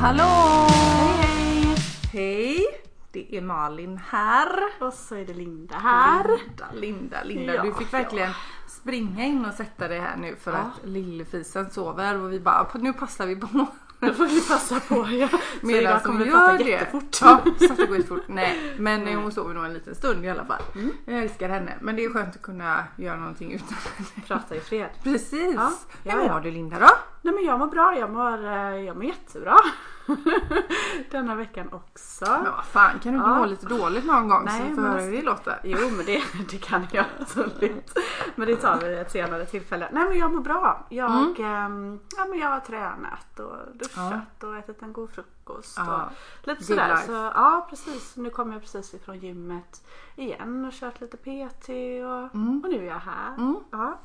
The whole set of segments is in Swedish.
Hallå hallå! Hej! Hej! Det är Malin här. Och så är det Linda här. Linda, Linda, Linda. Ja, du fick verkligen springa in och sätta dig här nu för Ja. att lillfisen sover och vi bara nu passar vi på. Då får vi passa på. Ja. Så Medan idag hon kommer vi gör det. jättefort. Ja, så att det går jättefort. Nej, men Nej. hon sover nog en liten stund i alla fall. Mm. Jag älskar henne. Men det är skönt att kunna göra någonting utan henne. Prata i fred. Precis. Ja, ja, Hur ja. mår du Linda då? Nej men jag mår bra. Jag mår, eh, jag mår jättebra. Denna veckan också. Men vad fan, kan du inte Ja. må lite dåligt någon gång Nej, så vi får höra hur det låter? Jo men det, det kan jag absolut. Men det tar vi ett senare tillfälle. Nej men jag mår bra. Jag, Mm. ehm, ja, men jag har tränat och duschat och ätit en god frukost. Ja. Och lite sådär. life. Så, ja precis. Nu kom jag precis ifrån gymmet igen och kört lite PT och, Mm. och nu är jag här. Mm. Ja.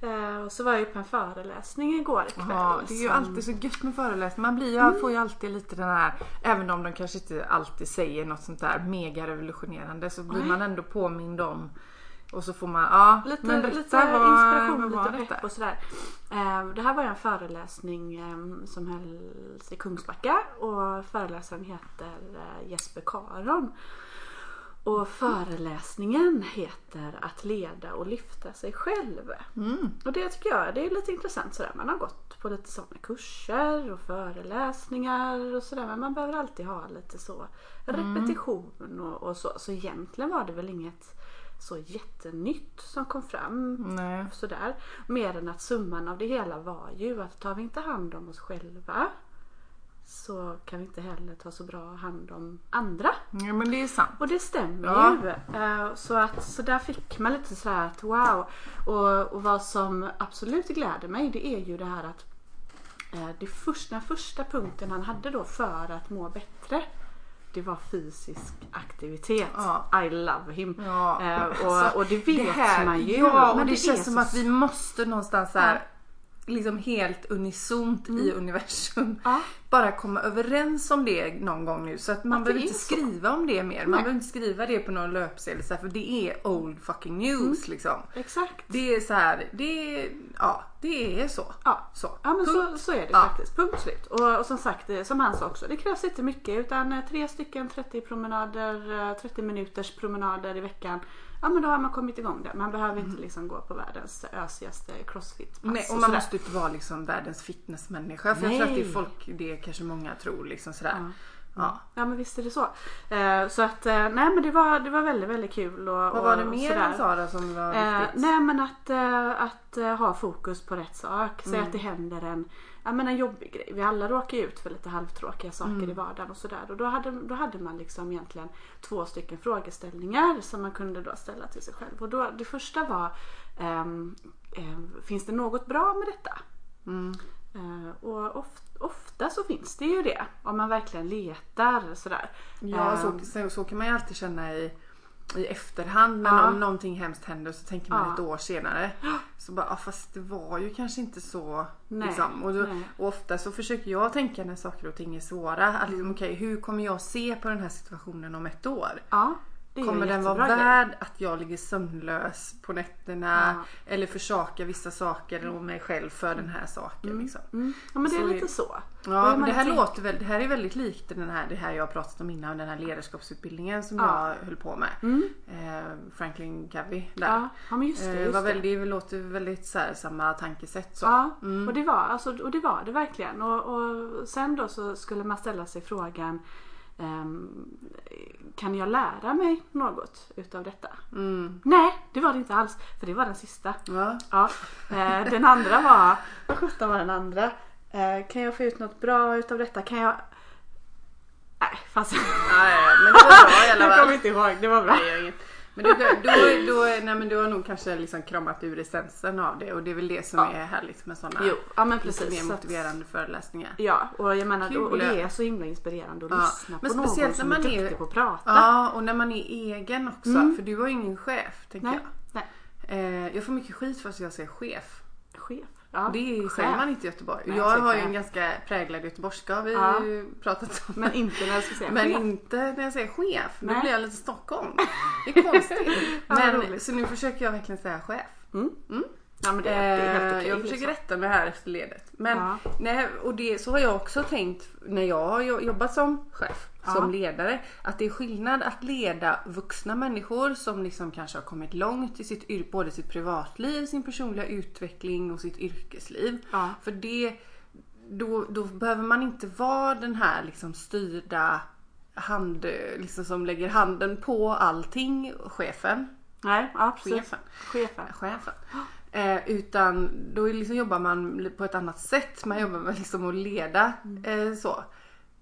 Eh, och så var jag ju på en föreläsning igår kväll. Ja, det är ju som- alltid så gött med föreläsningar. Man blir, jag får ju alltid lite den här, även om de kanske inte alltid säger något sånt där mega revolutionerande så blir man ändå påmind om och så får man, ja Lite, men berätta, lite vad- inspiration, vad lite pepp och sådär. Eh, det här var en föreläsning eh, som hölls i Kungsbacka och föreläsaren heter eh, Jesper Karon. Och föreläsningen heter Att leda och lyfta sig själv. Mm. Och det tycker jag det är lite intressant sådär. Man har gått på lite sådana kurser och föreläsningar och sådär. Men man behöver alltid ha lite så repetition och, och så. Så egentligen var det väl inget så jättenytt som kom fram. Nej. Sådär. Mer än att summan av det hela var ju att tar vi inte hand om oss själva så kan vi inte heller ta så bra hand om andra. Ja, men det är sant. Och det stämmer Ja. ju. Eh, Så, att, så där fick man lite sådär att wow. Och, och vad som absolut gläder mig det är ju det här att eh, det första, den första punkten han hade då för att må bättre det var fysisk aktivitet. Ja. I love him. Ja, Eh, och, och det vet här- man ju. Ja, och men det, är känns som så- att vi måste någonstans här, Ja. Liksom helt unisont i universum Ja. bara komma överens om det någon gång nu så att man Att behöver inte så. skriva om det mer. Man Nej. behöver inte skriva det på någon löpsedel för det är old fucking news liksom. Exakt. Det är så här, det är, ja det är så. Ja. Så. Ja men så, så är det Ja. faktiskt. Punkt slut. Och, och som sagt, eh, som han sa också, det krävs inte mycket utan eh, tre stycken 30 promenader, eh, 30 minuters promenader i veckan. Ja men då har man kommit igång där. Man behöver inte liksom gå på världens ösigaste crossfit Mm. Nej, och man måste inte vara liksom världens fitnessmänniska. För jag tror att det är Nej. folk, det kanske många tror liksom sådär. Ja. Ja. Ja men visst är det så. Eh, så att eh, nej men det var, det var väldigt väldigt kul. Och, Vad var det och mer sådär. han sa då som var Eh, viktigt? nej men att, eh, att eh, ha fokus på rätt sak. Säg Mm. att det händer en, ja, men en jobbig grej. Vi alla råkar ju ut för lite halvtråkiga saker Mm. i vardagen och sådär. Och då hade, då hade man liksom egentligen två stycken frågeställningar som man kunde då ställa till sig själv. Och då, det första var, ehm, ehm, finns det något bra med detta? Mm. Eh, och of, ofta så finns det ju det. Om man verkligen letar sådär. Ja, Ehm, så, så, så kan man ju alltid känna i, i efterhand. Men Ja. om någonting hemskt händer så tänker man Ja. ett år senare. Så bara, ah, fast det var ju kanske inte så. Nej, liksom. och, då, och ofta så försöker jag tänka när saker och ting är svåra. Att liksom, okej, hur kommer jag se på den här situationen om ett år? Ja, Kommer en den vara grej. värd att jag ligger sömnlös på nätterna? Ja. Eller försakar vissa saker och mig själv för den här saken? Liksom. Mm. Ja men det är Så lite är- så. Och Ja, men det här låter väl, det här är väldigt likt den här, det här jag har pratat om innan, den här ledarskapsutbildningen som Ja. jag höll på med. Mm. Eh, Franklin Covey där. Ja, ja men just det. Eh, Just var det. väldigt, det låter väldigt så här, samma tankesätt så. Ja, Mm. och det var alltså, och det var det verkligen. Och, och sen då så skulle man ställa sig frågan Kan jag lära mig något utav detta? Mm. Nej, det var det inte alls. För det var den sista. Ja. Ja, eh, den andra var, vad sjutton var den andra? Eh, kan jag få ut något bra utav detta? Kan jag... Nej, fast Nej, men det var bra i alla jag fall. kommer inte ihåg. Det var bra. Nej, jag. Men du, då, då, nej, men du har nog kanske liksom kramat ur essensen av det och det är väl det som Ja. är härligt med sådana Jo, ja men precis. mer motiverande föreläsningar. Ja, och jag menar, Kul. och, det är så himla inspirerande att Ja, lyssna men på någon som när är man är- duktig på att prata. Ja, och när man är egen också. Mm. För du har ju ingen chef, tänker Nej, jag. nej. Eh, jag får mycket skit för att jag säger chef. Chef. Ja, Det säger man inte i Göteborg. Nej, jag har ju en ganska präglad göteborgska vi Ja. pratat om. Men inte när jag ska säga Men chef. inte när jag säger chef. Då Nej. blir jag lite Stockholm. Det är konstigt. Ja, Men, roligt. så nu försöker jag verkligen säga chef. Mm. Mm. Ja, det, det Eh, okej. jag försöker liksom. rätta mig här efter ledet. Men Ja. nej, och det, så har jag också tänkt när jag har jo- jobbat som chef. Som ledare. Att det är skillnad att leda vuxna människor som liksom kanske har kommit långt i sitt, både sitt privatliv, sin personliga utveckling och sitt yrkesliv. För det, då, då behöver man inte vara den här liksom styrda hand, liksom som lägger handen på allting, chefen. Nej, precis. Chefen. Chefen. chefen. Eh, utan då liksom jobbar man på ett annat sätt. Man jobbar med liksom att leda eh, så.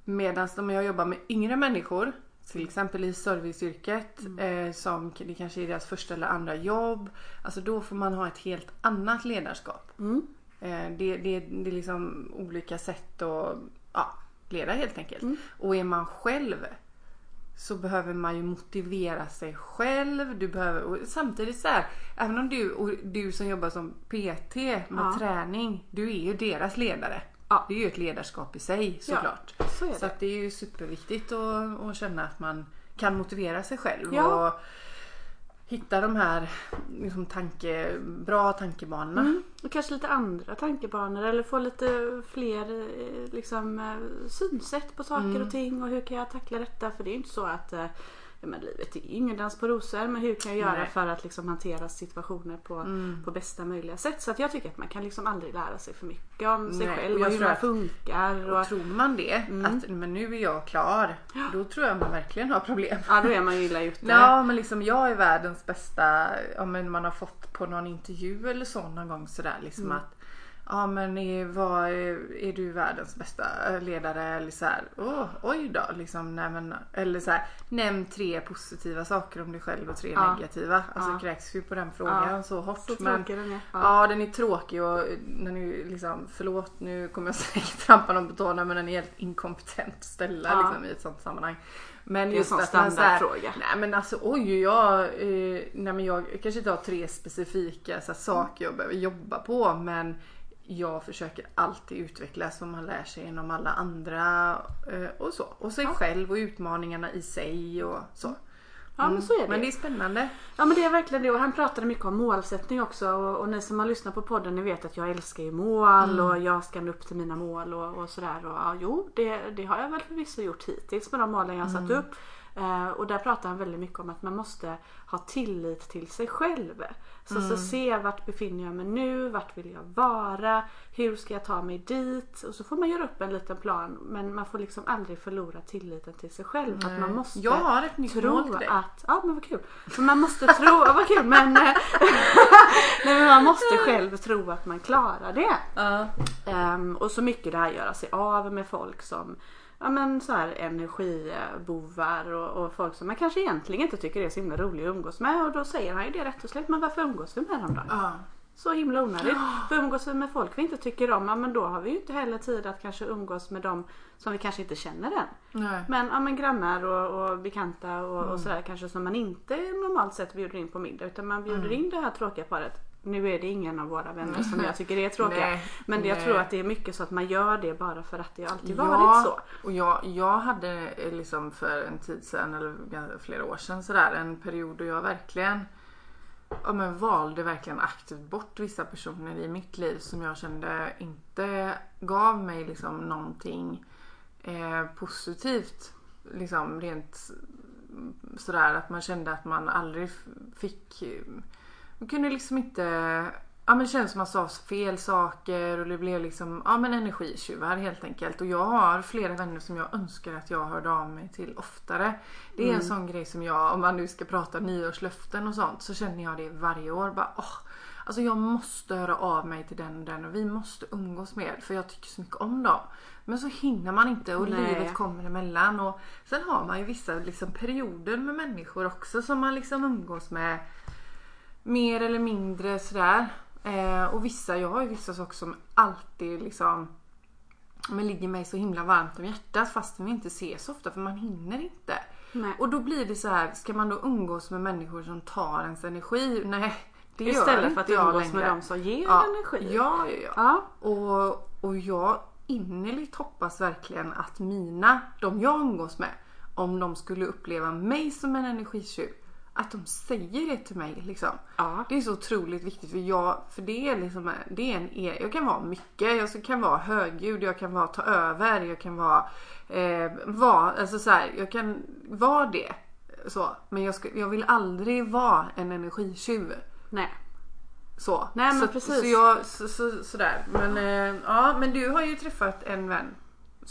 Medan om jag jobbar med yngre människor, till exempel i serviceyrket, eh, som det kanske är deras första eller andra jobb. Alltså då får man ha ett helt annat ledarskap. Mm. Eh, det, det, det är liksom olika sätt att ja, leda helt enkelt. Och är man själv så behöver man ju motivera sig själv. Du behöver, och samtidigt så här, även om du, och du som jobbar som PT med Ja. träning, du är ju deras ledare. Ja. Det är ju ett ledarskap i sig såklart. Så det. Så att det är ju superviktigt att, att känna att man kan motivera sig själv Ja. och hitta de här liksom, tanke, bra tankebanorna. Mm. Och kanske lite andra tankebanor eller få lite fler eh, liksom, eh, synsätt på saker Mm. och ting och hur kan jag tackla detta? För det är ju inte så att eh, ja, men livet är ingen dans på rosor men hur kan jag göra Nej. för att liksom, hantera situationer på, Mm. på bästa möjliga sätt? Så att jag tycker att man kan liksom aldrig lära sig för mycket om sig Nej, själv och hur man funkar. Och, Och tror man det, att men nu är jag klar, då tror jag man verkligen har problem. ja då är man ju illa ute. Ja men liksom jag är världens bästa, men man har fått på någon intervju eller så någon gång sådär liksom Mm. att Ja men är, vad är, du världens bästa ledare eller så här, åh, oj då liksom, nej men, eller så här, nämn tre positiva saker om dig själv och tre Ja. negativa. Alltså Ja. kräks ju på den frågan Ja. så hårt. Så men, tråkig den är. Ja. den är tråkig och den är liksom, förlåt nu kommer jag säkert trampa någon på tårna men den är helt inkompetent att ställa Ja. liksom, i ett sånt sammanhang. Men Det är en just sån att man så här, standardfråga. Nej men alltså oj jag, eh, nej, men jag kanske inte har tre specifika så här, saker jag behöver jobba på men jag försöker alltid utvecklas som man lär sig genom alla andra eh, och så. Och sig själv och utmaningarna i sig och så. Ja men så är det. Men det är spännande. Ja men det är verkligen det och han pratade mycket om målsättning också och, och ni som har lyssnat på podden ni vet att jag älskar ju mål Mm. och jag ska nå upp till mina mål och, och sådär. Och, ja, jo det, det har jag väl förvisso gjort hittills med de målen jag har Mm. satt upp. Eh, och där pratar han väldigt mycket om att man måste ha tillit till sig själv. Så, Mm. så se vart befinner jag mig nu, vart vill jag vara, hur ska jag ta mig dit? Och så får man göra upp en liten plan men man får liksom aldrig förlora tilliten till sig själv. Att man måste Jag har ett nytt mål tro till dig. att, ja men vad kul. Men man måste tro, ja, vad kul men, eh, nej, men man måste själv tro att man klarar det. Ja. Ehm, och så mycket det här göra sig av med folk som ja, men så här energibovar och, och folk som man kanske egentligen inte tycker är så himla roliga att umgås med och då säger han ju det rätt och slätt men varför umgås vi med dem då? Ja. Så himla onödigt. För umgås vi med folk vi inte tycker om, ja, men då har vi ju inte heller tid att kanske umgås med dem som vi kanske inte känner än. Nej. Men, ja, men grannar och, och bekanta och, och sådär kanske som man inte normalt sett bjuder in på middag utan man bjuder in det här tråkiga paret. Nu är det ingen av våra vänner som jag tycker är tråkiga. Nej, men jag nej. tror att det är mycket så att man gör det bara för att det alltid Ja, varit så. och jag, jag hade eh, liksom för en tid sedan eller flera år sedan sådär en period då jag verkligen ja, men valde verkligen aktivt bort vissa personer i mitt liv som jag kände inte gav mig liksom någonting eh, positivt. Liksom rent sådär att man kände att man aldrig fick man kunde liksom inte Ja men det kändes som att man sa fel saker och det blev liksom ja men energitjuvar helt enkelt. Och jag har flera vänner som jag önskar att jag hörde av mig till oftare. Det är en sån grej som jag, om man nu ska prata nyårslöften och sånt, så känner jag det varje år. Bara, åh, alltså jag måste höra av mig till den och den och vi måste umgås mer för jag tycker så mycket om dem. Men så hinner man inte och Nej. livet kommer emellan. Och sen har man ju vissa liksom, perioder med människor också som man liksom umgås med mer eller mindre sådär. Eh, och vissa, jag har ju vissa saker som alltid liksom men ligger mig så himla varmt om hjärtat fastän vi inte ses ofta för man hinner inte. Nej. Och då blir det så här, ska man då umgås med människor som tar ens energi? Nej, det gör Istället för att jag umgås längre. med dem som ger ja, energi. Ja, ja, ja. Ja. Och, och jag innerligt hoppas verkligen att mina, de jag umgås med, om de skulle uppleva mig som en energitjuv, att de säger det till mig liksom. Ja. Det är så otroligt viktigt för jag, för det är liksom, det är en, e- jag kan vara mycket, jag kan vara högljudd, jag kan vara ta över, jag kan vara, eh, vara alltså så här, jag kan vara det. Så, men jag, ska, jag vill aldrig vara en energitjuv. Nej. Så. Nej, men så, precis. Så jag, så, så, sådär. Men, eh, ja, men du har ju träffat en vän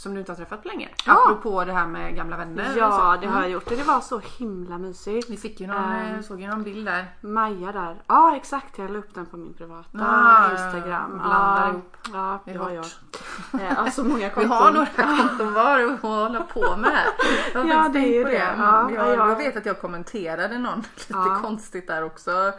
som du inte har träffat på länge. Ja. Apropå det här med gamla vänner. Ja, så. det har jag gjort. Det var så himla mysigt. Vi fick ju någon, eh, såg ju någon bild där. Maja där. Ja exakt, jag la upp den på min privata Ah, Instagram. blandar ja, ihop. Ja, Det det har jag. Eh, Alltså många Vi konton. har några konton var att hålla på med här. Jag Ja, det är ju på det. Ja, jag, ja. jag vet att jag kommenterade någon lite Ja. konstigt där också.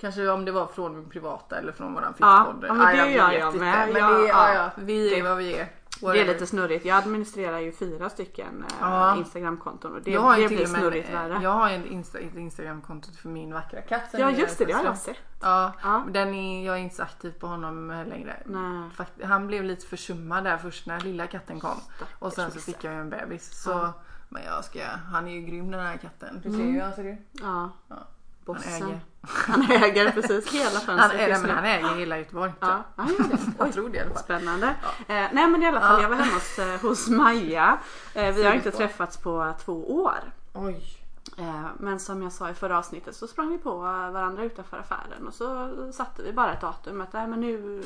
Kanske om det var från min privata eller från våran Ja, fickpodd. ja, men det gör jag inte. med. Men Ja, det, ja, ja. ja, vi är vad vi är. Det är Whatever. lite snurrigt. Jag administrerar ju fyra stycken eh, Ja. Instagramkonton och det, jag det blir snurrigt en, värre. jag har ju en Insta, ett Instagramkonto för min vackra katt. Ja just det, det har jag sett. Ja, Ja. Den är, jag är inte så aktiv på honom eh, längre. Nej. Fakt- han blev lite försummad där först när lilla katten kom. Och sen så fick jag ju en bebis. Så, Men jag ska, han är ju grym den här katten. Du ser ju, alltså det. Ja. Ja. Bossen. Han äger. Han äger precis hela Han, fönstret men nu. han äger hela Göteborg. tror Ja, han gör det. jag. Tror det i alla fall. Spännande. Eh, nej men i alla fall Ja. jag var hemma hos, eh, hos Maja. Eh, vi har inte träffats på två år. Oj. Eh, men som jag sa i förra avsnittet så sprang vi på varandra utanför affären och så satte vi bara ett datum att nej, men nu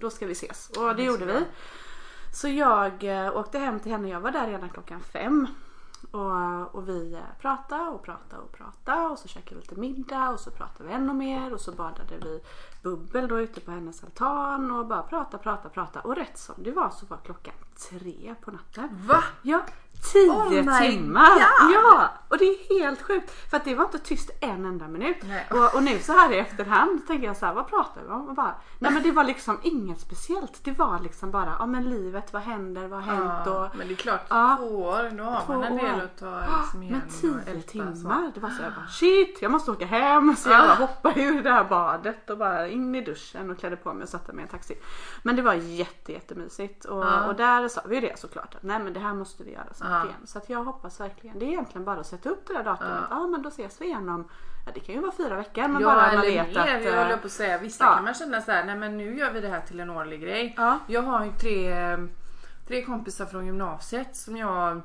då ska vi ses. Och det gjorde vi. Så jag eh, åkte hem till henne. Jag var där redan klockan fem. Och, och vi eh, pratade och pratade och pratade och så käkade vi lite middag och så pratade vi ännu mer och så badade vi bubbel då ute på hennes altan och bara prata, prata, prata och rätt som det var så var klockan tre på natten. Va? Ja, tio Oh my timmar! God! Ja! Och det är helt sjukt för att det var inte tyst en enda minut. Och, och nu så här i efterhand tänker jag så här, vad pratar vi om? Och bara, nej men det var liksom inget speciellt. Det var liksom bara, ja men livet, vad händer, vad har hänt? Ja, Och, men det är klart, Ja. två år, då har Två man en del att ta liksom igen. men och tio älta, timmar. så. Det var så jag bara shit, jag måste åka hem. Så jag bara hoppade ur det här badet och bara in i duschen och klädde på mig och satte mig i en taxi. Men det var jätte jättemysigt. Och, Ja. och där sa vi ju det såklart nej men det här måste vi göra Ja. Igen. Så att jag hoppas verkligen. Det är egentligen bara att sätta upp det där datumet. Ja, Ja. men då ses vi igen om, ja det kan ju vara fyra veckor. Men ja, bara man vet mer. att. jag eh, håller på att säga. Vissa ja. kan man känna så här, nej men nu gör vi det här till en årlig grej. Ja. Jag har ju tre, tre kompisar från gymnasiet som jag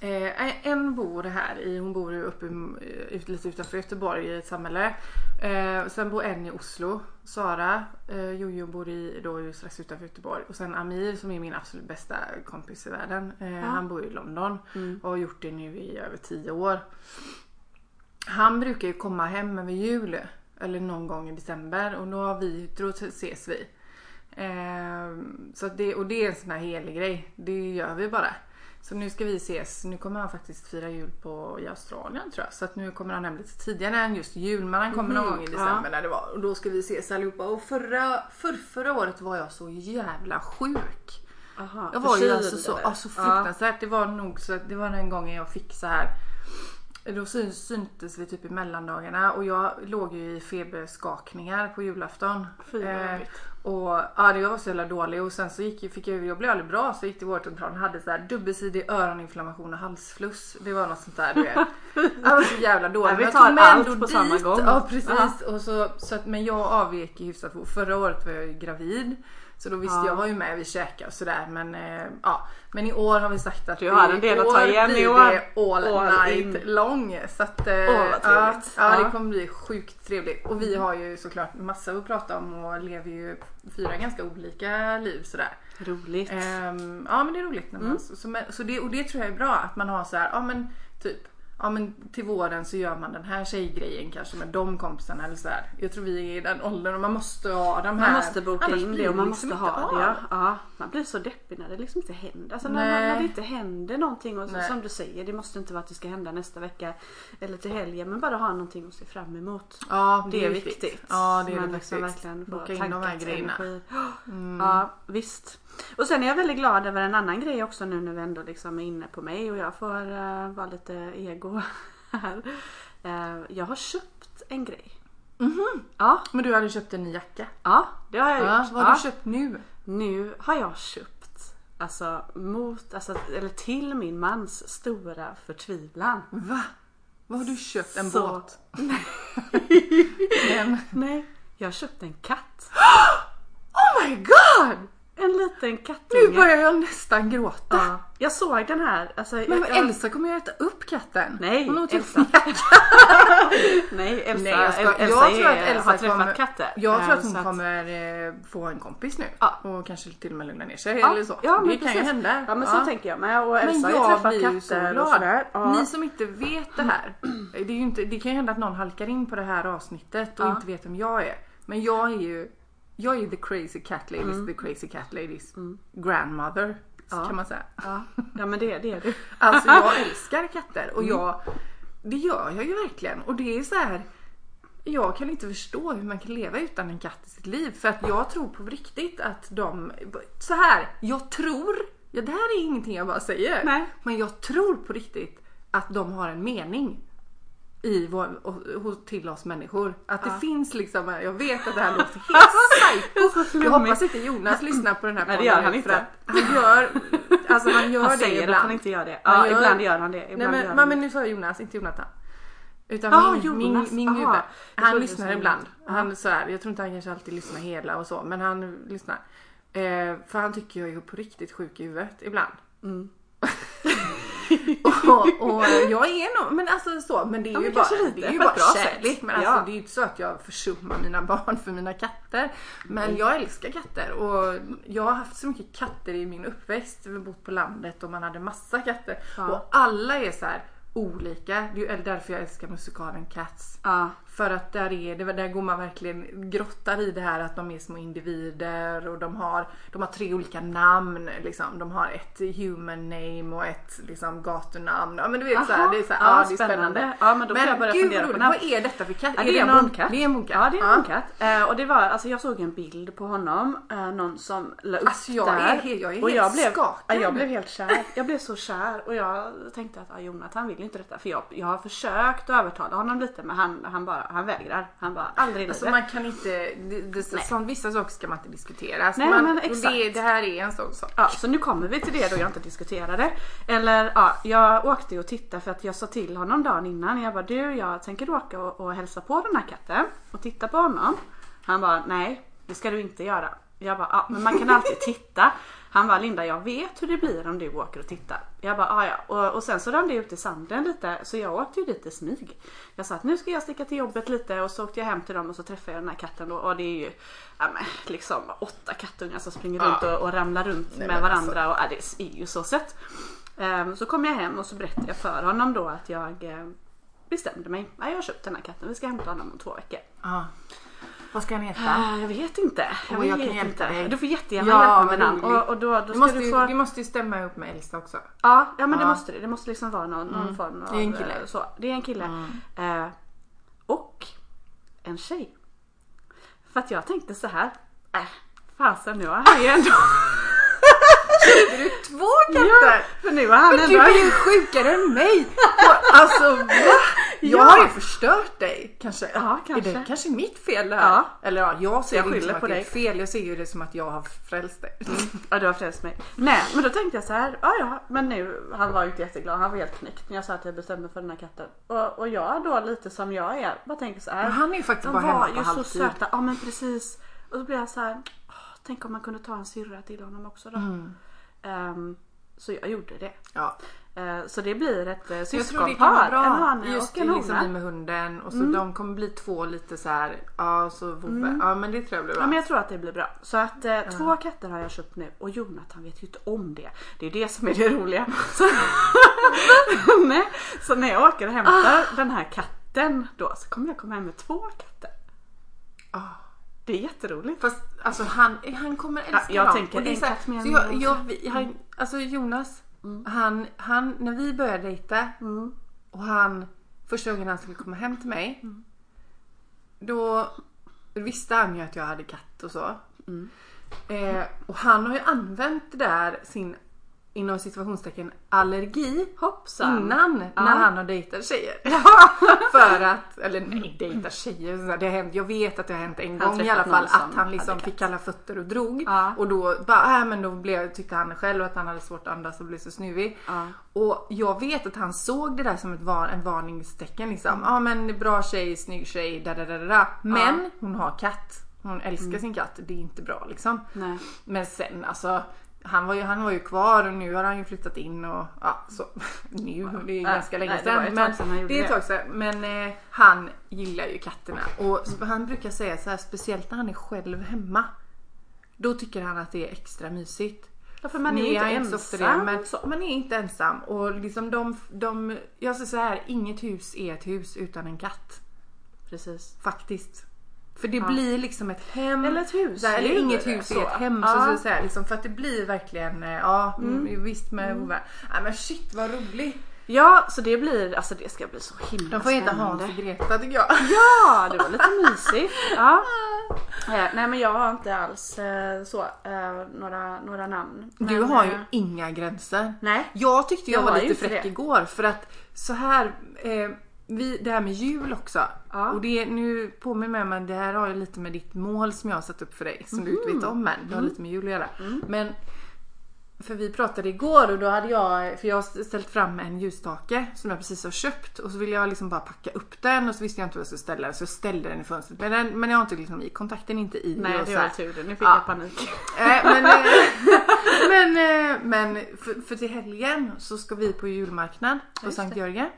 Eh, en bor här i, hon bor uppe i- ut, lite utanför Göteborg i ett samhälle. Eh, sen bor en i Oslo, Sara. Eh, Jojo bor i, då just strax utanför Göteborg. Och sen Amir som är min absolut bästa kompis i världen. Eh, Han bor i London Mm. och har gjort det nu i över tio år. Han brukar ju komma hem över jul eller någon gång i december och då, har vi, då ses vi. Ehm, så det, och det är en sån här helig grej. Det gör vi bara. Så nu ska vi ses. Nu kommer han faktiskt fira jul på, i Australien tror jag. Så att nu kommer han hem lite tidigare än just jul. Men han kommer någon Mhm, gång i december när det var. Och då ska vi ses allihopa. Och förra, för, förra året var jag så jävla sjuk. Aha, Jag var ju alltså så, eller? alltså fruktansvärt. Det var nog så att det var den gången jag fick så här. Då syn- syntes vi typ i mellandagarna och jag låg ju i feberskakningar på julafton. Eh, och ja, det var så jävla dålig och sen så gick, fick jag, jag blev aldrig bra så gick till vårdcentralen hade så här dubbelsidig öroninflammation och halsfluss. Det var något sånt där du vet. Jag var så jävla dålig. Ja, vi Men jag tar mig allt på samma gång. Ja precis. Ja. Och så, så att, men jag avvek ju hyfsat. Förra året var jag ju gravid. Så då visste Ja. jag var ju med, vi käkade och sådär. Men, eh, ja. men i år har vi sagt att Du har en del att ta igen i år. det all, All night in. long. Så att, eh, Åh, vad ja, trevligt. ja, Ja. det kommer bli sjukt trevligt. Och vi har ju såklart massor att prata om och lever ju fyra ganska olika liv sådär. Roligt. Ehm, ja men det är roligt. När man, Mm. så, så, så det, och det tror jag är bra att man har så här, ja men typ Ja men till våren så gör man den här tjejgrejen kanske med de kompisarna eller så här. Jag tror vi är i den åldern och man måste ha de här. Man måste boka in det och man liksom måste ha det. Ja. ja. Man blir så deppig när det liksom inte händer. Alltså när, när det inte händer någonting och så, som du säger det måste inte vara att det ska hända nästa vecka eller till helgen men bara ha någonting att se fram emot. Ja Det är viktigt. Ja det är man det liksom verkligen Boka in de här grejerna. Mm. Ja visst. Och sen är jag väldigt glad över en annan grej också nu när vi ändå liksom är inne på mig och jag får uh, vara lite ego här. Eh, jag har köpt en grej. Mhm. Ja, Men du hade köpt en ny jacka. ja det har jag Ja, gjort. vad har Ja. du köpt nu? Nu har jag köpt, alltså mot, alltså, eller till min mans stora förtvivlan. Va? Vad har du köpt? En Så- båt? en... Nej, jag köpte en katt. Oh my god! En liten Nu kattunge. börjar jag nästan gråta. Ja, jag såg den här. Alltså, Men jag, jag, Elsa kommer ju äta upp katten. Nej, Hon har Elsa. Nej, Elsa, Nej, jag, ska, Elsa jag tror att är- Elsa har träffat kommer, katter. Jag tror att hon så kommer eh, få en kompis nu. Ja. Och kanske till och med lugna ner sig Ja, eller så. ja, men det kan ju precis. hända. Ja men så tänker jag med. Och Elsa Men har jag träffat blir så katter och glad. Ja. Ni som inte vet det här. Det, är inte, det kan ju hända att någon halkar in på det här avsnittet och inte vet vem jag är. Men jag är ju jag är the crazy cat ladies, Mm. the crazy cat ladies grandmother. Ja. Kan man säga. Ja. ja men det, det är du. Alltså jag älskar katter och Mm. jag, det gör jag ju verkligen. Och det är så här. Jag kan inte förstå hur man kan leva utan en katt i sitt liv. För att jag tror på riktigt att de, så här, jag tror, ja det här är ingenting jag bara säger. Nej. Men jag tror på riktigt att de har en mening i vår, och- till oss människor. Att det Ja. finns liksom, jag vet att det här låter helt psycho. Jag hoppas inte Jonas lyssnar på den här Nej, det gör han för inte. att Han gör, alltså han gör Han det säger att ibland. han inte gör det. Ja, gör- ibland gör han det. Nej Ibland men, gör men, men nu sa jag Jonas, inte Jonathan. Utan Ja, min, Jonas. min, min gubbe. Han lyssnar ibland. Ja. Han så här, jag tror inte han kanske alltid lyssnar hela och så men han lyssnar. Eh, för han tycker jag är på riktigt sjuk i huvudet ibland. Mm. och, och jag är nog, men alltså så, men det är Ja, ju bara, lite, det är ju bara kärlek. Men alltså, Ja. det är ju inte så att jag försummar mina barn för mina katter. Men jag älskar katter och jag har haft så mycket katter i min uppväxt. Vi bott på landet och man hade massa katter. Ja. Och alla är så här olika. Det är ju därför jag älskar musikalen Cats. Ja. För att där, är där går man verkligen grottar i det här att de är små individer och de har, de har tre olika namn. Liksom. De har ett human name och ett liksom, gatunamn. Ja men du vet så här, det är, så här, Aha, ja, det är spännande. Ja men då får jag börja gud, fundera på namn. Vad är detta för katt? Ja, det är en bon- månkatt. Det är en månkatt. Ja det är en månkatt. Eh, och det var, alltså jag såg en bild på honom, eh, någon som la upp Alltså, jag där. är jag är och helt jag blev, skakad ja, jag blev helt kär. Jag blev så kär och jag tänkte att ja, Jonathan vill inte detta för jag, jag har försökt att övertala honom lite men han, han bara, han vägrar. Han bara aldrig i Alltså man kan inte, det, det, sånt, vissa saker ska man inte diskutera. Nej, man, men exakt. Det, det här är en sån sak. Ja, så nu kommer vi till det då jag inte diskuterade. Eller ja, jag åkte ju och tittade för att jag sa till honom dagen innan. Jag bara du, jag tänker åka och, och hälsa på den här katten och titta på honom. Han bara nej, det ska du inte göra. Jag bara ja, men man kan alltid titta. Han bara Linda, jag vet hur det blir om du åker och tittar. Jag bara ja, ja. Och, och sen så rann det ut i sanden lite så jag åkte ju dit i smyg. Jag sa att nu ska jag sticka till jobbet lite och så åkte jag hem till dem och så träffade jag den här katten då och det är ju ja, men, liksom åtta kattungar som springer Ja. runt och, och ramlar runt Nej, med alltså. varandra och ja, det är ju så sött. Ehm, så kom jag hem och så berättade jag för honom då att jag eh, bestämde mig. Ja, jag har köpt den här katten, vi ska hämta honom om två veckor. Ja. Vad ska han heta? Ah, jag vet inte. Jag, Åh, jag vet kan hjälpa inte. dig. Du får jättegärna Ja, hjälpa mig namn. Och, och då, då Du ska måste, du ju, få... du måste ju stämma upp med Elsa också. Ja, ja men det Ja. måste det. Det måste liksom vara någon, någon form av... Det är en kille. eh, Så. Det är en kille. Mm. Eh, och en tjej. För att jag tänkte så här. Äh, fasen nu har han ju ändå... Är du två katter? ja, för nu har han Men du ändå... är ju sjukare än mig! Alltså va? Jag Ja. har ju förstört dig kanske. Ja, kanske. Är det kanske mitt fel det här? Ja. Eller ja, jag ser Jag det inte som på att det är dig. fel. Jag ser ju det som att jag har frälst dig. Ja du har frälst mig. Nej men då tänkte jag så här. Ja ja men nu. Han var ju inte jätteglad. Han var helt knäckt när jag sa att jag bestämde mig för den här katten. Och, och jag då lite som jag är. Bara tänker så här. Men han är ju faktiskt bara hemma var på ju så halvtid. söta. Ja men precis. Och då blev jag så här. "Åh, Tänk om man kunde ta en syrra till honom också då. Mm. Ehm, så jag gjorde det. Ja. Eh, så det blir ett Jag tror det syskonpar. En hane Just och en det, liksom vi hona. med hunden och så Mm. de kommer bli två lite så här. Ja, så vovve. Ja, men det tror jag blir bra. Ja men jag tror att det blir bra. Så att eh, två katter har jag köpt nu och Jonathan vet ju inte om det. Det är det som är det roliga. Så, Nej, så när jag åker och hämtar Ah. den här katten då så kommer jag komma hem med två katter. Ah. Det är jätteroligt. Fast alltså han, han kommer älska jag dem. tänker Och det är en så här- katt med så en jag, ros. jag, vi- han, Alltså Jonas, han, han, när vi började dejta Mm. och han första gången han skulle komma hem till mig. Då visste han ju att jag hade katt och så. Mm. Eh, och han har ju använt det där sin inom situationstecken allergi Hoppsan. innan Ja. när han har dejtat tjejer. För att, eller nej dejtat tjejer, så här, det har hänt, jag vet att det har hänt en Han gång i alla fall att han liksom fick kalla fötter och drog. Ja. Och då bara, äh, men då blev, tyckte han själv att han hade svårt att andas och blev så snuvig. Ja. Och jag vet att han såg det där som ett var, en varningstecken liksom. Ja men bra tjej, snygg tjej, da da da da. Men hon har katt. Hon älskar sin katt, det är inte bra liksom. Nej. Men sen alltså han var, ju, han var ju kvar och nu har han ju flyttat in och ja så nu, det är ju Nej, ganska länge nej, det sedan. ett Men han det är ett det. tag sedan. Men eh, han gillar ju katterna och han brukar säga så här speciellt när han är själv hemma. Då tycker han att det är extra mysigt. Ja, för man är ju inte ensam. men man är inte ensam och liksom de, de jag säger så här, inget hus är ett hus utan en katt. Precis. Faktiskt. För det blir liksom ett hem. Eller ett hus. Här, eller inget hus är ett hem. Ja. Så, så, så här, liksom, för att det blir verkligen, eh, ja mm. visst med mm. Nej men shit vad roligt. Ja, så det blir, alltså det ska bli så himla De får heta spännande. Hans och Greta tycker jag. Ja, det var lite mysigt. Ja. Eh, nej men jag har inte alls eh, så, några, några namn. Du Men, har ju eh, inga gränser. Nej. Jag tyckte jag, Jag var ju lite fräck det. igår för att så här eh, vi, det här med jul också. Ja. Och det, nu påminner mig om att det här har ju lite med ditt mål som jag har satt upp för dig. Som du inte vet om än. Det har lite med jul att göra. Men för vi pratade igår och då hade jag, för jag har ställt fram en ljusstake som jag precis har köpt och så ville jag liksom bara packa upp den och så visste jag inte vad jag skulle ställa den så jag ställde den i fönstret. Men, den, men jag har inte liksom i kontakten inte i Nej det var tur det. Nu fick Ja. jag panik. Eh, men, eh, men, eh, men för, för till helgen så ska vi på julmarknad på Sankt. Jörgen.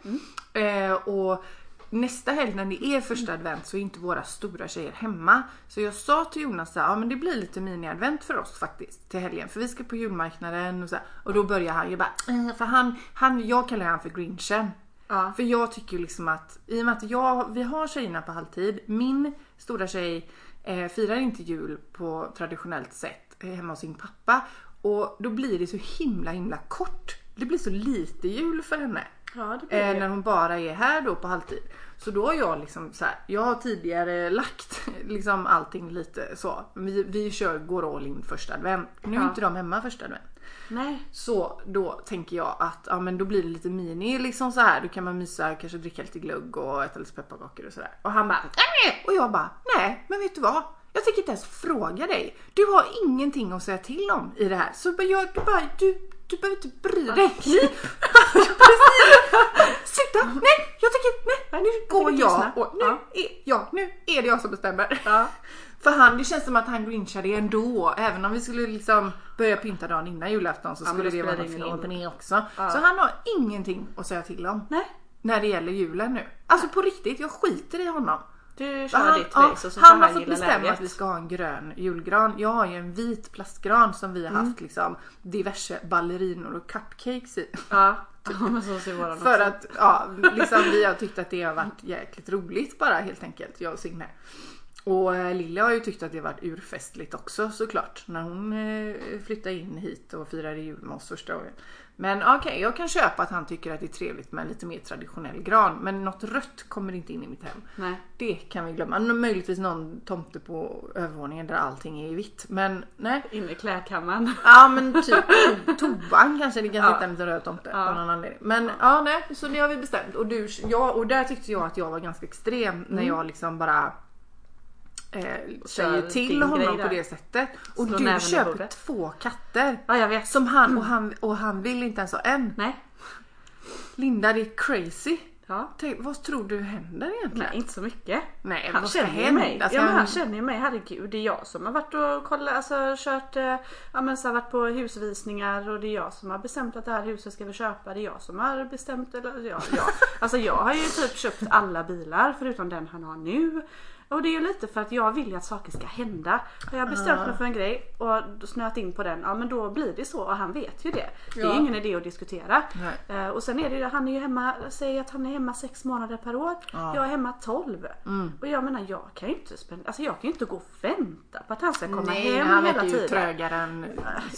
Eh, och nästa helg när det är första advent så är inte våra stora tjejer hemma. Så jag sa till Jonas att ja, men det blir lite mini-advent för oss faktiskt till helgen. För vi ska på julmarknaden och så här. Och då börjar han ju bara, eh, för han, han, jag kallar han för grinchen. Ja. För jag tycker ju liksom att i och med att jag, vi har tjejerna på halvtid. Min stora tjej eh, firar inte jul på traditionellt sätt eh, hemma hos sin pappa. Och då blir det så himla himla kort. Det blir så lite jul för henne. Ja det Eh, när hon bara är här då på halvtid. Så då har jag liksom så här, jag har tidigare lagt liksom allting lite så. Vi, vi kör, går all in första advent. Nu är Ja. inte de hemma första advent. Nej. Så då tänker jag att ja, men då blir det lite mini liksom så här. Då kan man mysa, kanske dricka lite glögg och äta lite pepparkakor och sådär. Och han bara nej! Och jag bara nej, men vet du vad? Jag tänker inte ens fråga dig. Du har ingenting att säga till om i det här. Så jag, du, bara, du, du behöver inte bry dig. Sluta! Nej, jag tänker nej. Nu går jag och nu, Ja. är, ja, nu är det jag som bestämmer. Ja. För han, det känns som att han grinchade ändå. Även om vi skulle liksom börja pynta dagen innan julafton så skulle det vara något det fel på det också. Ja. Så han har ingenting att säga till om. Nej. När det gäller julen nu. Alltså på riktigt, jag skiter i honom. Du kör han, ditt ja, race och så han har fått bestämma läget. att vi ska ha en grön julgran. Jag har ju en vit plastgran som vi har Mm. haft liksom diverse ballerinor och cupcakes i. Ja. För att ja, liksom vi har tyckt att det har varit jäkligt roligt bara helt enkelt, jag och Signe. Och eh, Lilla har ju tyckt att det har varit urfestligt också såklart. När hon eh, flyttade in hit och firade jul med oss första gången. Men okej, jag kan köpa att han tycker att det är trevligt med lite mer traditionell gran. Men något rött kommer inte in i mitt hem. Nej. Det kan vi glömma. Möjligtvis någon tomte på övervåningen där allting är i vitt. Men nej. Inne i klädkammaren. Ja men typ to- toan kanske det kan Ja. en liten röd tomte Ja. av någon anledning. Men ja. nej så det har vi bestämt. Och, du, ja, och där tyckte jag att jag var ganska extrem när jag liksom bara eh, säger till honom på det sättet. Och Slå du köper två katter. Ja jag vet. Som han och, han och han vill inte ens ha en. Nej. Linda det är crazy. Ja. Tänk, vad tror du händer egentligen? Nej inte så mycket. Nej, Han känner ju mig. Ska Ja men han- känner ju mig. Herregud. Det är jag som har varit och kollat, alltså kört, eh, ja men så här, varit på husvisningar och det är jag som har bestämt att det här huset ska vi köpa. Det är jag som har bestämt, eller ja, ja. Alltså jag har ju typ köpt alla bilar förutom den han har nu. Och det är ju lite för att jag vill ju att saker ska hända. Har jag bestämt mig för en grej och snöat in på den, ja men då blir det så och han vet ju det. Det är Ja. ingen idé att diskutera. Nej. Eh, och sen är det ju, han är ju hemma, säger att han är hemma sex månader per år. Ja. Jag är hemma 12. Mm. Och jag menar jag kan ju inte spendera, alltså jag kan ju inte gå och vänta på att han ska komma Nej, hem han hela verkar ju tiden. trögare än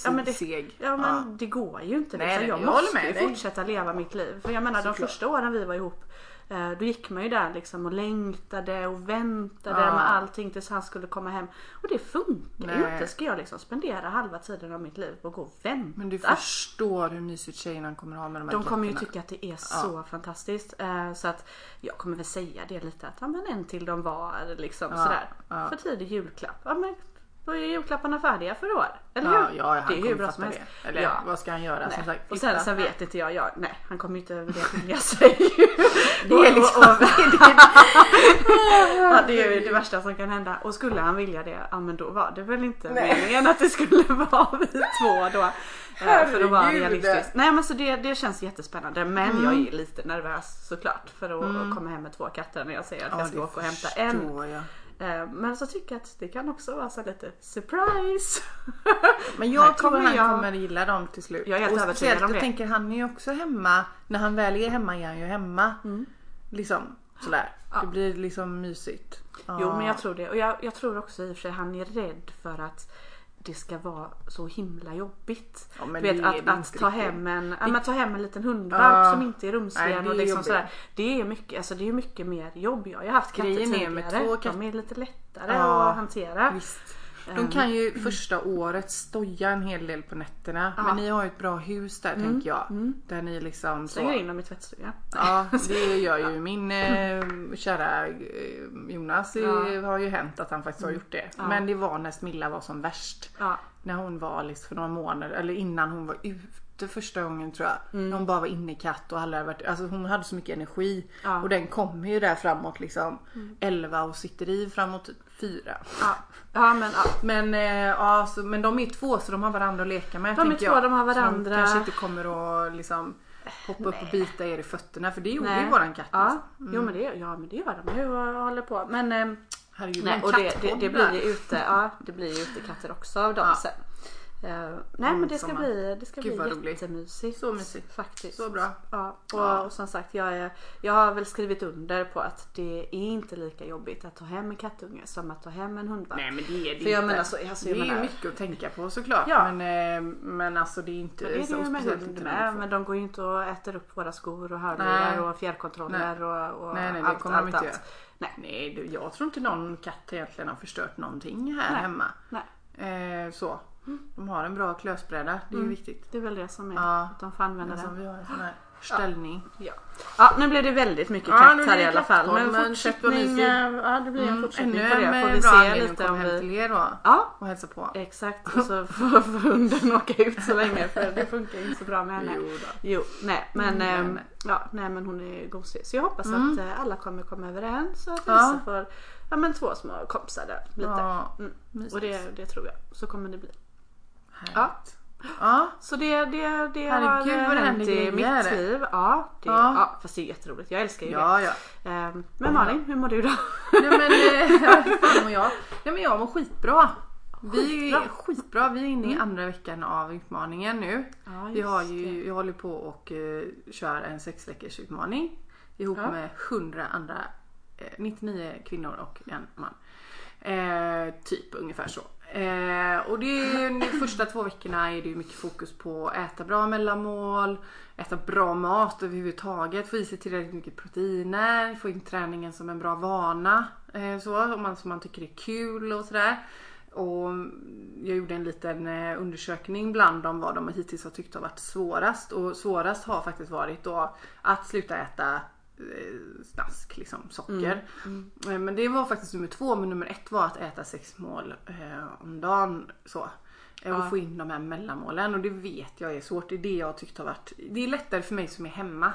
Ja men, det, seg. ja men det går ju inte Nej, liksom. nej, Jag jag måste ju fortsätta leva mitt liv. För jag menar de Såklart. första åren vi var ihop Då gick man ju där liksom och längtade och väntade Ja. med allting tills han skulle komma hem. Och det funkar ju inte. Ska jag liksom spendera halva tiden av mitt liv på att gå och vänta? Men du förstår hur mysigt tjejerna kommer ha med de här De kommer ju tycka att det är så fantastiskt. Eh, Så att jag kommer väl säga det lite att ja, men en till de var liksom Ja, sådär. ja. För tidig julklapp. Ja, men då är julklapparna färdiga för år. Eller Ja, hur? ja, han det är hur bra som helst. det. Eller Ja. vad ska han göra? Nej. sagt, och sen, sen vet inte jag, jag, nej han kommer ju inte över det skilja sig. Det är liksom- ja, det är ju det värsta som kan hända. Och skulle han vilja det, ja men då var det väl inte Nej. meningen att det skulle vara vi två då. eh, För att vara Herregud. realistisk. Nej men så det, det känns jättespännande. Men Mm. jag är lite nervös såklart för att komma hem med två katter när jag säger att Ja, jag ska åka och hämta en. jag. Eh, Men så tycker jag att det kan också vara så lite surprise. Men jag tror han jag- kommer gilla dem till slut. Jag är helt och övertygad om jag det. tänker han är ju också hemma. När han väl är hemma är han ju hemma. Mm. Liksom sådär. Det blir liksom mysigt. Jo men jag tror det. Och jag, jag tror också i och för sig han är rädd för att det ska vara så himla jobbigt. Ja, du vet att, att ta hem en, ja, men ta hem en liten hundvalp Ja. som inte är rumsren Nej, det är och liksom sådär. Det är mycket, alltså det är mycket mer jobb. Jag har haft katter tidigare. med två katter- De är lite lättare Ja, att hantera. Visst. De kan ju första året stoja en hel del på nätterna. Men ni har ju ett bra hus där tänker jag. Där ni liksom så. Slänger in dem i tvättstugan. Ja, det gör ju min eh, kära eh, Jonas. Ja. har ju hänt att han faktiskt har gjort det. Men det var när Smilla var som värst. Ja. När hon var liksom för några månader, eller innan hon var ute första gången tror jag. Mm. Hon bara var inne i katt och alla varit, alltså hon hade så mycket energi. Ja. Mm. Och den kommer ju där framåt liksom 11 och sitter i framåt 4. Ja. ja men ja. Men, eh, ja, så, men de är två så de har varandra att leka med. De är två, jag. de har Så varandra. De kanske inte kommer att liksom hoppa upp och bita er i fötterna för det gjorde Nej. ju våran katt. Ja, Liksom. jo men det, ja, men det gör de ju och håller på. Men ehm, Herregud, Nej, och det, det, det blir ju ute, ja, det blir ju utekatter också av dem Ja. sen. Eh, nej men det ska bli, det ska Gud, bli jättemysigt. Så mysigt. Faktiskt. Så bra. Ja, och, Ja. och som sagt jag, är, jag har väl skrivit under på att det är inte lika jobbigt att ta hem en kattunge som att ta hem en hundvalp. Nej men det är det För jag inte. menar så- alltså, jag det är ju menar- mycket att tänka på såklart. Ja. Men, eh, men alltså det är inte Men det är så det ju med hund med, men de går ju inte och äter upp våra skor och Nej. hörlurar och fjärrkontroller och, och Nej nej det allt, allt, inte göra. allt. Nej. Nej jag tror inte någon katt egentligen har förstört någonting här Nej. hemma. Nej, Eh, så. De har en bra klösbräda, det är ju viktigt. det är väl det som är Ja. att de får använda Men som den. vi har en sån här ställning. Ja. ja, nu blev det väldigt mycket Ja, katt här i alla fall. Men men fortsättning, ja det blir en fortsättning Ännu på det. Får vi bra se lite om vi... till er då. Ja, Och hälsa på. exakt. Och så får, hunden åka ut så länge för det funkar inte så bra med henne. Jo då. Jo, nej men, Mm, ehm, nej, nej. Ja, nej men hon är gosig. Så jag hoppas att eh, alla kommer komma överens och att Ja. Lisa får ja, men två små kompisar där. Lite. Ja, Mm. Och det, det tror jag. Så kommer det bli. Härligt. Ja. Så det, det, det har Herregud, det hänt i mitt liv. Ja, det, Ja. ja. fast det är jätteroligt. Jag älskar ju Ja, ja. det. Ehm, men Malin, hur mår du då? Nej men, eh, hur fan mår jag? Nej men jag mår skitbra. Vi är Skitbra. Vi är inne i andra veckan av utmaningen nu. Ja, vi har ju, jag håller på och uh, kör en sex veckors utmaning ihop Ja. med 100 andra, eh, 99 kvinnor och en man. Eh, typ ungefär så. Eh, och det är, de första två veckorna är det ju mycket fokus på att äta bra mellanmål, äta bra mat överhuvudtaget, få i sig tillräckligt mycket proteiner, få in träningen som en bra vana. Eh, så, om man, som man tycker är kul och sådär. Och jag gjorde en liten eh, undersökning bland dem vad de hittills har tyckt har varit svårast. Och svårast har faktiskt varit då att sluta äta snask, liksom socker. Eh, Men det var faktiskt nummer två. Men nummer ett var att äta sex mål eh, om dagen. Så. Eh, Och Ja. få in de här mellanmålen. Och det vet jag är svårt. Det är det jag tyckt har varit. Det är lättare för mig som är hemma.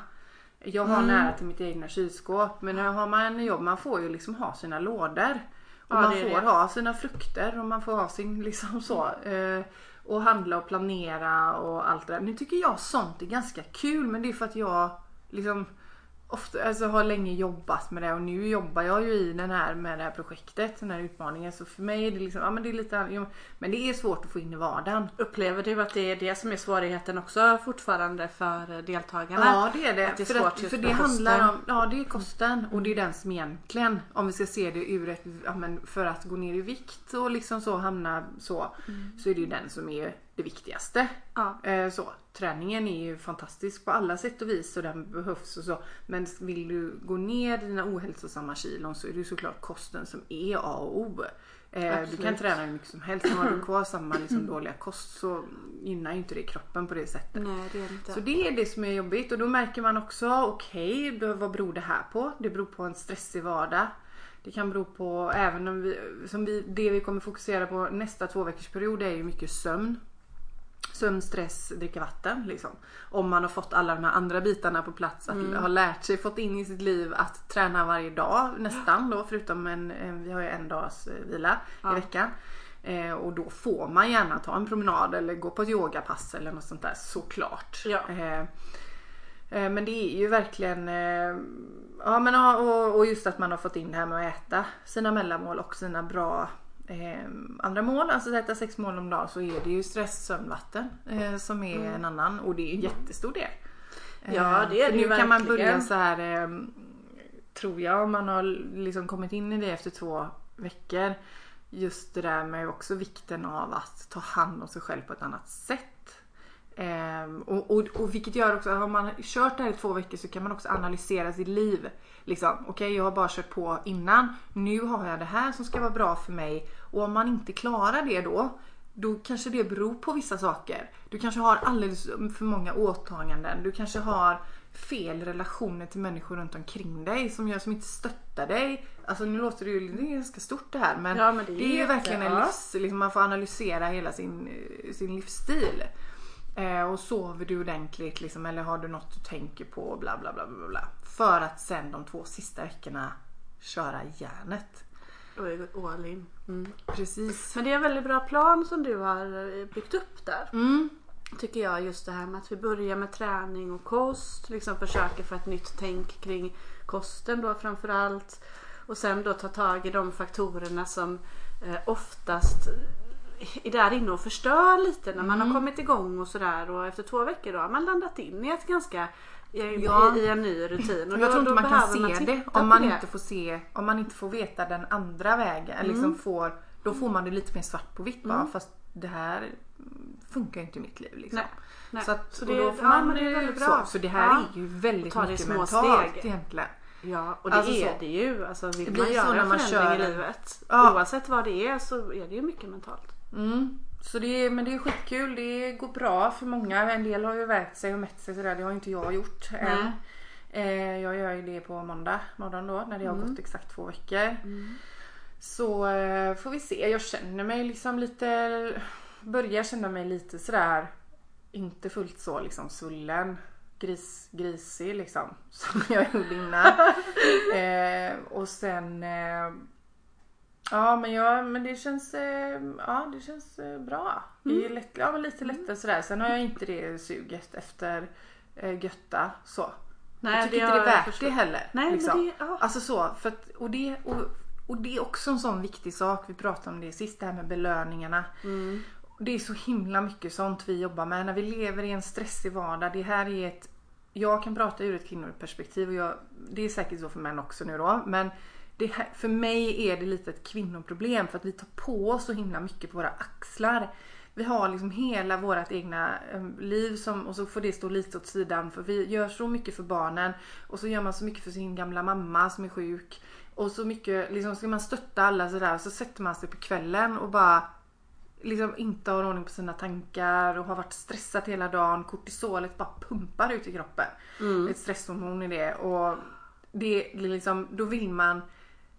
Jag har nära till mitt egna kylskåp. Men har man jobb, man får ju liksom ha sina lådor. Och Ja, man får det. ha sina frukter och man får ha sin liksom så. Eh, och handla och planera och allt det där. Nu tycker jag sånt är ganska kul men det är för att jag liksom ofta, alltså har länge jobbat med det och nu jobbar jag ju i den här med det här projektet, den här utmaningen. Så för mig är det liksom, ja men det är lite, men det är svårt att få in i vardagen. Upplever du att det är det som är svårigheten också fortfarande för deltagarna? Ja det är det. Att det är för svårt att, för det handlar kosten. om, ja det är kosten och det är den som egentligen, om vi ska se det ur ett, ja men för att gå ner i vikt och liksom så hamna så, så är det ju den som är det viktigaste. Ja. Eh, så. Träningen är ju fantastisk på alla sätt och vis och den behövs och så. Men vill du gå ner dina ohälsosamma kilon så är det ju såklart kosten som är A och O. Eh, du Absolut. kan träna hur mycket som helst. Du har kvar samma liksom, dåliga kost så gynnar ju inte det kroppen på det sättet. Nej det inte. Så det är det som är jobbigt och då märker man också, okej, då vad beror det här på? Det beror på en stressig vardag. Det kan bero på, även om vi, som vi, det vi kommer fokusera på nästa två veckors period är ju mycket sömn. Sömn, stress, dricka vatten liksom. Om man har fått alla de här andra bitarna på plats, att ha lärt sig, fått in i sitt liv att träna varje dag nästan då förutom en, en vi har ju en dags eh, vila Ja. i veckan. Eh, och då får man gärna ta en promenad eller gå på ett yogapass eller något sånt där såklart. Ja. Eh, eh, men det är ju verkligen eh, Ja men och just att man har fått in det här med att äta sina mellanmål och sina bra eh, andra mål. Alltså att äta sex mål om dagen så är det ju stress, sömn, vatten eh, som är en annan och det är en jättestor del. Mm. Ja, det är för det Nu kan man börja verkligen. så här eh, tror jag om man har liksom kommit in i det efter två veckor. Just det där med också vikten av att ta hand om sig själv på ett annat sätt. Ehm, och, och, och vilket gör också att har man kört det här i två veckor så kan man också analysera sitt liv. Liksom, okej jag har bara kört på innan. Nu har jag det här som ska vara bra för mig. Och om man inte klarar det då. Då kanske det beror på vissa saker. Du kanske har alldeles för många åtaganden. Du kanske har fel relationer till människor runt omkring dig som gör som inte stöttar dig. Alltså nu låter det ju det är ganska stort det här men, Ja, men det är det är ju verkligen en livs, liksom man får analysera hela sin, eh, sin livsstil. Eh, och sover du ordentligt liksom, eller har du något du tänker på bla bla bla bla bla. För att sen de två sista veckorna köra järnet. Och all in. Mm. Precis. Men det är en väldigt bra plan som du har eh, byggt upp där. Mm. Tycker jag just det här med att vi börjar med träning och kost. Liksom försöker få ett nytt tänk kring kosten då framförallt. Och sen då ta tag i de faktorerna som eh, oftast är där inne och förstör lite när man har kommit igång och sådär. Och efter två veckor då har man landat in i ett ganska i, Ja. i, en ny rutin. Och Jag då- tror inte man kan se det titta om man det. inte får se om man inte får veta den andra vägen. Liksom får, då får man det lite mer svart på vitt bara fast det här mm, funkar ju inte i mitt liv. Liksom. Nej, nej. Så, att, Så och det- då får ja, man men det är ju väldigt så, bra. så det här Ja. är ju väldigt det mycket mentalt steg. egentligen. Ja och det Alltså är så. det ju. Alltså vill Det blir man göra en man förändring kör i livet. Ja. Oavsett vad det är så är det ju mycket mentalt. Mm. Så det är, men det är skitkul. Det går bra för många. En del har ju vägt sig och mätt sig sådär. Det har inte jag gjort än. Eh, jag gör ju det på måndag morgon då när det har Mm. gått exakt två veckor. Så eh, får vi se. Jag känner mig liksom lite... Börjar känna mig lite sådär inte fullt så liksom svullen. Gris, grisig liksom. Som jag gjorde innan. eh, och sen... Eh, ja men, jag, men det känns, eh, ja, det känns eh, bra. Det är lätt, ja, men lite lättare sådär. Sen har jag inte det suget efter eh, götta så. jag tycker inte det är värt det heller. Nej liksom. men det, ja. Alltså så, för att, och, det, och, och det är också en sån viktig sak. Vi pratade om det sist, det här med belöningarna. Mm. Det är så himla mycket sånt vi jobbar med när vi lever i en stressig vardag. Det här är ett... Jag kan prata ur ett kvinnoperspektiv och jag, det är säkert så för män också nu då. Men det här, för mig är det lite ett kvinnoproblem för att vi tar på oss så himla mycket på våra axlar. Vi har liksom hela vårt egna eh, liv som, och så får det stå lite åt sidan för vi gör så mycket för barnen och så gör man så mycket för sin gamla mamma som är sjuk. Och så mycket, liksom ska man stötta alla sådär så sätter man sig på kvällen och bara liksom inte har ordning på sina tankar och har varit stressad hela dagen. Kortisolet bara pumpar ut i kroppen. Det är ett stresshormon i det och det är liksom, då vill man,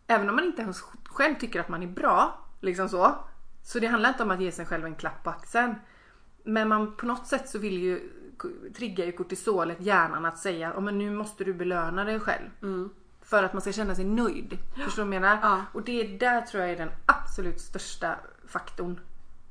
även om man inte ens själv tycker att man är bra, liksom så. Så det handlar inte om att ge sig själv en klapp på axeln. Men man på något sätt så vill ju triggar ju kortisolet hjärnan att säga att men nu måste du belöna dig själv. För att man ska känna sig nöjd. Förstår du vad jag menar? Ja. Och det där tror jag är den absolut största faktorn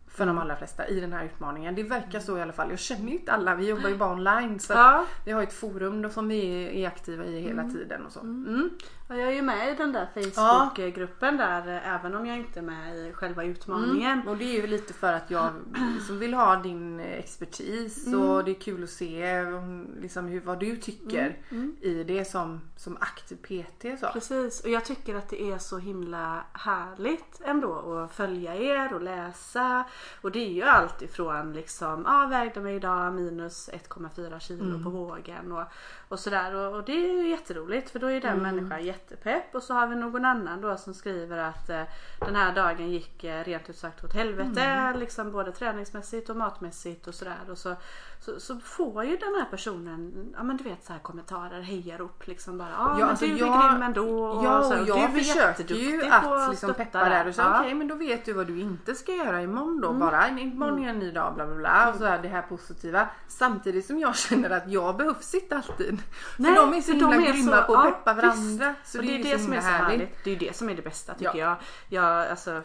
för de allra flesta i den här utmaningen. Det verkar så i alla fall. Jag känner ju inte alla, vi jobbar ju bara online. Så Ja. vi har ett forum då som vi är aktiva i hela tiden och så. Mm. Ja, jag är ju med i den där Facebookgruppen där eh, även om jag inte är med i själva utmaningen. Mm. Och det är ju lite för att jag liksom vill ha din expertis och det är kul att se om, liksom, hur, vad du tycker i det som, som aktiv PT. Så. Precis, och jag tycker att det är så himla härligt ändå att följa er och läsa. Och det är ju allt ifrån liksom, ja ah, vägde mig idag minus 1,4 kilo på vågen och, och sådär. Och, och det är ju jätteroligt för då är den människan jättepepp. Och så har vi någon annan då som skriver att eh, den här dagen gick eh, rent ut sagt åt helvete. Liksom både träningsmässigt och matmässigt och sådär. Och så, så, så får ju den här personen, ja men du vet så här kommentarer, hejar upp liksom bara. Ah, Ja, men alltså du är jag- grym ändå. och Ja, så här, och du är jag försöker jätteduktig ju att liksom peppa där och säga Ja. okej men då vet du vad du inte ska göra imorgon då bara. Imorgon är en ny dag bla bla bla och så här, det här positiva. Samtidigt som jag känner att jag behövs inte alltid. Nej, för de är så himla de är grymma så- på att ja, peppa visst. varandra. Så och det, är ju så som är så härligt. härligt. Det är ju det som är det bästa tycker Ja. jag. jag alltså,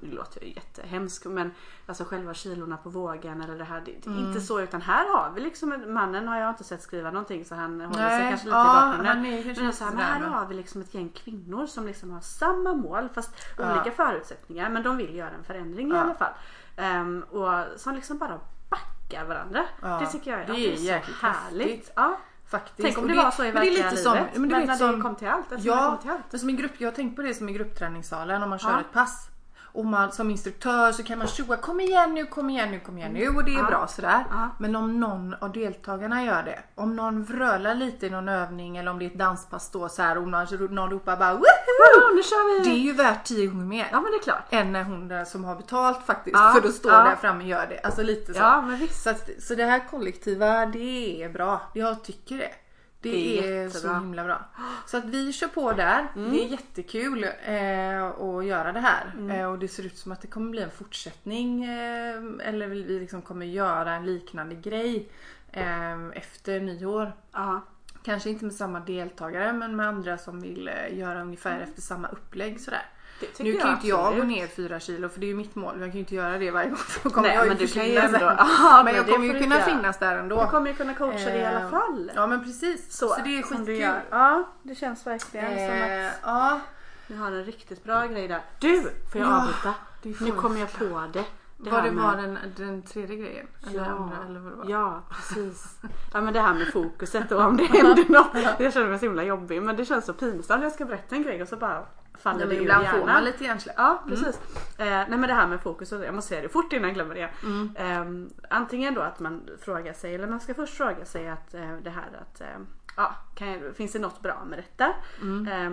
nu låter jag jättehemsk men alltså själva kilorna på vågen eller det här. Det, det är Mm. inte så utan här har vi liksom en- mannen har jag inte sett skriva någonting så han håller sig Nej, kanske lite ja, i bakgrunden. är Men, så här, men här har vi liksom ett gäng kvinnor som liksom har samma mål fast Ja. olika förutsättningar men de vill göra en förändring i Ja. alla fall. Ehm, och som liksom bara backar varandra. Ja, Det tycker jag är, det ja, är så härligt. Ja. Faktiskt. Tänk om Och det, var så i det är verkliga lite som, livet. men men när som, det kom till allt. Alltså det Ja, kom till allt. men som en grupp, jag har tänkt på det som i gruppträningssalen om man kör ett pass. Och man, som instruktör så kan man tjoa kom igen nu, kom igen nu, kom igen nu och det är Ja. bra sådär. Ja. Men om någon av deltagarna gör det, om någon vrölar lite i någon övning eller om det är ett danspass då så här och någon, någon ropar bara Woohoo! Nu kör vi! Det är ju värt tio gånger mer. Ja men det är klart. Än när hon där som har betalt faktiskt Ja, för att stå där framme och gör det. Alltså lite så. Ja men visst. Så, så det här kollektiva det är bra. Jag tycker det. Det, Det är är, så himla bra. Så att vi kör på där. Det är jättekul eh, att göra det här. Eh, och det ser ut som att det kommer bli en fortsättning. Eh, eller vi liksom kommer göra en liknande grej eh, efter nyår. Ja. Kanske inte med samma deltagare men med andra som vill eh, göra ungefär efter samma upplägg sådär. Det Nu kan ju jag inte jag gå ner 4 kilo för det är ju mitt mål. Jag kan ju inte göra det varje gång för då kommer Nej, jag men du kan ju ändå-. Ja, men jag kommer ju kunna göra. finnas där ändå. Du kommer ju kunna coacha det i alla Eh, fall. Ja men precis. Så, det är som skitkul. Ja det känns verkligen som Eh, att ja. vi har en riktigt bra grej där. Du! Får jag Ja, avbryta? Nu kommer jag på det. Det Vad här det med- var den, den tredje grejen? Eller, Ja, andra, eller vad det var? ja precis. Ja men det här med fokuset och om det händer något. Jag känner mig så himla jobbig men det känns så pinsamt. Jag ska berätta en grej och så bara faller det ur ibland får hjärnan. man lite hjärnsläpp. Ja precis. Eh, nej men det här med fokus, och jag måste säga det fort innan jag glömmer det. Eh, antingen då att man frågar sig, eller man ska först fråga sig att eh, det här att eh, ja, kan jag, finns det något bra med detta? Eh,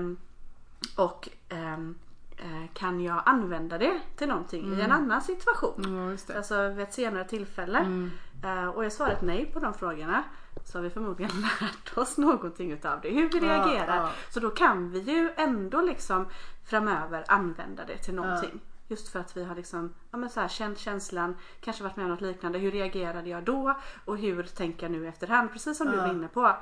och ehm, eh, kan jag använda det till någonting i en annan situation? Mm, det. Alltså vid ett senare tillfälle. Eh, och är svaret nej på de frågorna så har vi förmodligen lärt oss någonting utav det. Hur vi Ja, reagerar. ja. Så då kan vi ju ändå liksom framöver använda det till någonting. Just för att vi har liksom, ja men så här, känt känslan, kanske varit med om något liknande. Hur reagerade jag då? Och hur tänker jag nu efterhand? Precis som du var inne på.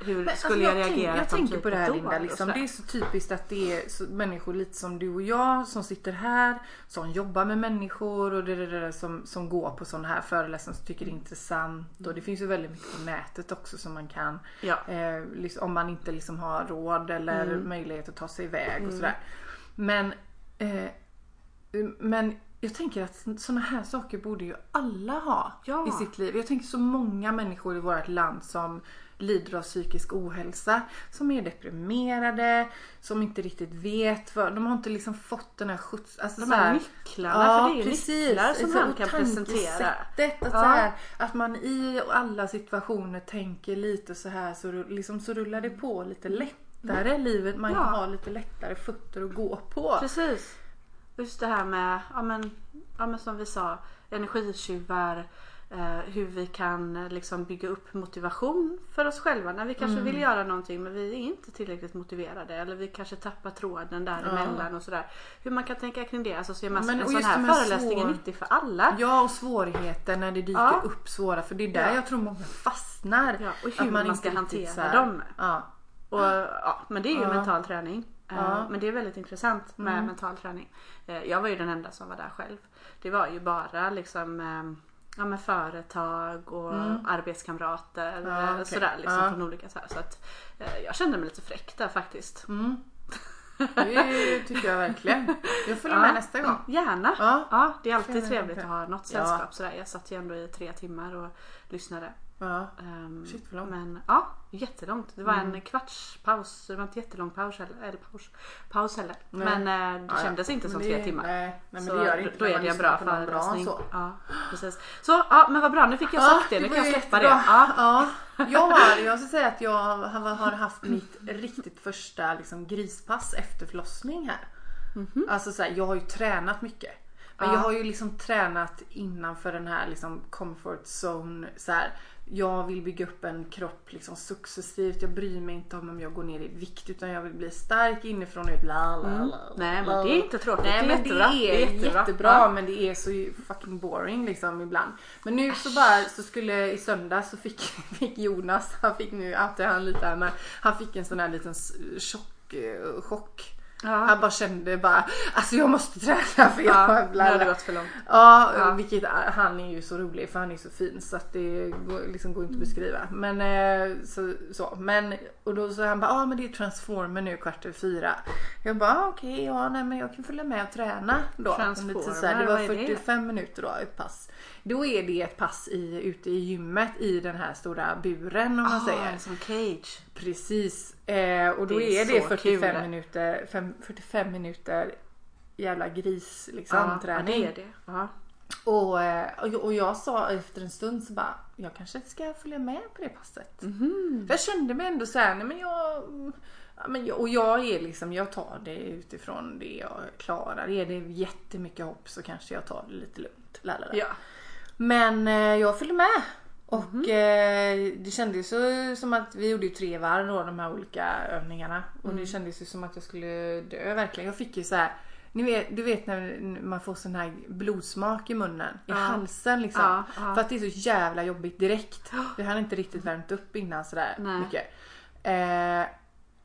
Hur Men, skulle alltså, jag, tänk- reagera Jag tänker typ på det här? Linda. Liksom. Det är så typiskt att det är så, människor lite som du och jag som sitter här. Som jobbar med människor och det, det, det, som, som går på sådana här föreläsningar som tycker det är intressant. Och det finns ju väldigt mycket på nätet också som man kan. Ja. Eh, liksom, om man inte liksom har råd eller Mm. möjlighet att ta sig iväg och sådär. Men, eh, men jag tänker att sådana här saker borde ju alla ha Ja. i sitt liv. Jag tänker så många människor i vårt land som lider av psykisk ohälsa, som är deprimerade, som inte riktigt vet vad, de har inte liksom fått den här skjuts... Alltså De här här- nycklarna, för det är ju nycklar som han kan presentera. Att, Ja. så här, att man i alla situationer tänker lite så här så, liksom, så rullar det på lite lättare. Livet man Ja. har lite lättare fötter att gå på. Precis. Just det här med, ja men, ja men som vi sa, energitjuvar. Eh, hur vi kan eh, liksom bygga upp motivation för oss själva när vi kanske Mm. vill göra någonting men vi är inte tillräckligt motiverade eller vi kanske tappar tråden däremellan och sådär. Hur man kan tänka kring det. Alltså så är man, Men, en sån här föreläsning är svår- nyttig för alla. Ja och svårigheter när det dyker Ja. upp svåra för det är där Ja. jag tror många fastnar. Ja, och hur man inte ska hantera dem. Ja. Och, ja, men det är ju Ja. mental träning. Eh, Ja. Men det är väldigt intressant med Mm. mental träning. Eh, Jag var ju den enda som var där själv. Det var ju bara liksom eh, ja, med företag och arbetskamrater. Mm. Ja, eh, okej. Sådär liksom Ja. från olika så här. Så att eh, jag kände mig lite fräck där faktiskt. Mm. Det tycker jag verkligen. Jag följer med nästa gång. Gärna. Ja. Ja, det är alltid trevligt att ha något Ja. sällskap sådär. Jag satt ju ändå i tre timmar och lyssnade. Ja. Ehm, Shit, vad långt. Men ja, jättelångt. Det var Mm. en kvarts paus. Det var inte jättelång paus heller. Eller paus, paus heller. Nej. Men eh, det Ja, ja. kändes inte Men som det- tre timmar. Nej, nej men så det gör det inte då är det en lyssnar bra föreläsning. så. Ja, precis. Så ja, men vad bra. Nu fick jag sagt det. Nu kan jag släppa det. Ja. Ja. Jag, har, jag ska säga att jag har, haft mitt riktigt första liksom, grispass efter förlossning här. Alltså så här, jag har ju tränat mycket. Men Ja. jag har ju liksom tränat innanför den här liksom comfort zone. Så här, jag vill bygga upp en kropp liksom successivt. Jag bryr mig inte om om jag går ner i vikt utan jag vill bli stark inifrån och ut. La, la, la, Mm. Nej, men det är inte tråkigt. Nej Det är men jättebra. det är, jättebra. jättebra, men det är så fucking boring liksom ibland. Men nu så bara så skulle i söndag så fick, fick Jonas, han fick nu outar han lite här men han fick en sån här liten chock, eh, chock. Ja. Han bara kände bara alltså jag måste träna för jag Ja, bla, gått för långt. Ja, Ja. vilket han är ju så rolig för han är så fin så att det går, liksom går inte att beskriva. Men eh, så, så. Men och då så han bara, ja ah, men det är transformer nu kvart över fyra. Jag bara, ah, okej, ja nej men jag kan följa med och träna då. Transformer, det var vad är det? 45 minuter då ett pass. Då är det ett pass i, ute i gymmet i den här stora buren om man Ah, säger. som cage. Precis. Eh, och då Det är är, det så 45 kul. minuter, fem, 45 minuter jävla gris liksom Ja, ja, träning. det är det. Ja. Och, och, jag- sa efter en stund så bara, jag kanske ska följa med på det passet. För jag kände mig ändå såhär, nej men jag, ja, men jag, och jag är liksom, jag tar det utifrån det jag klarar. Är det jättemycket hopp så kanske jag tar det lite lugnt. Lalala. Ja. Men eh, jag följde med. Och Mhm. eh, det kändes ju som att vi gjorde ju tre varv då de här olika övningarna. Och Mm. det kändes ju som att jag skulle dö verkligen. Jag fick ju så här. Ni vet, du vet när man får sån här blodsmak i munnen, i Ja. halsen liksom. Ja, ja. För att det är så jävla jobbigt direkt. Vi hade inte riktigt värmt upp innan sådär Nej. mycket. Eh,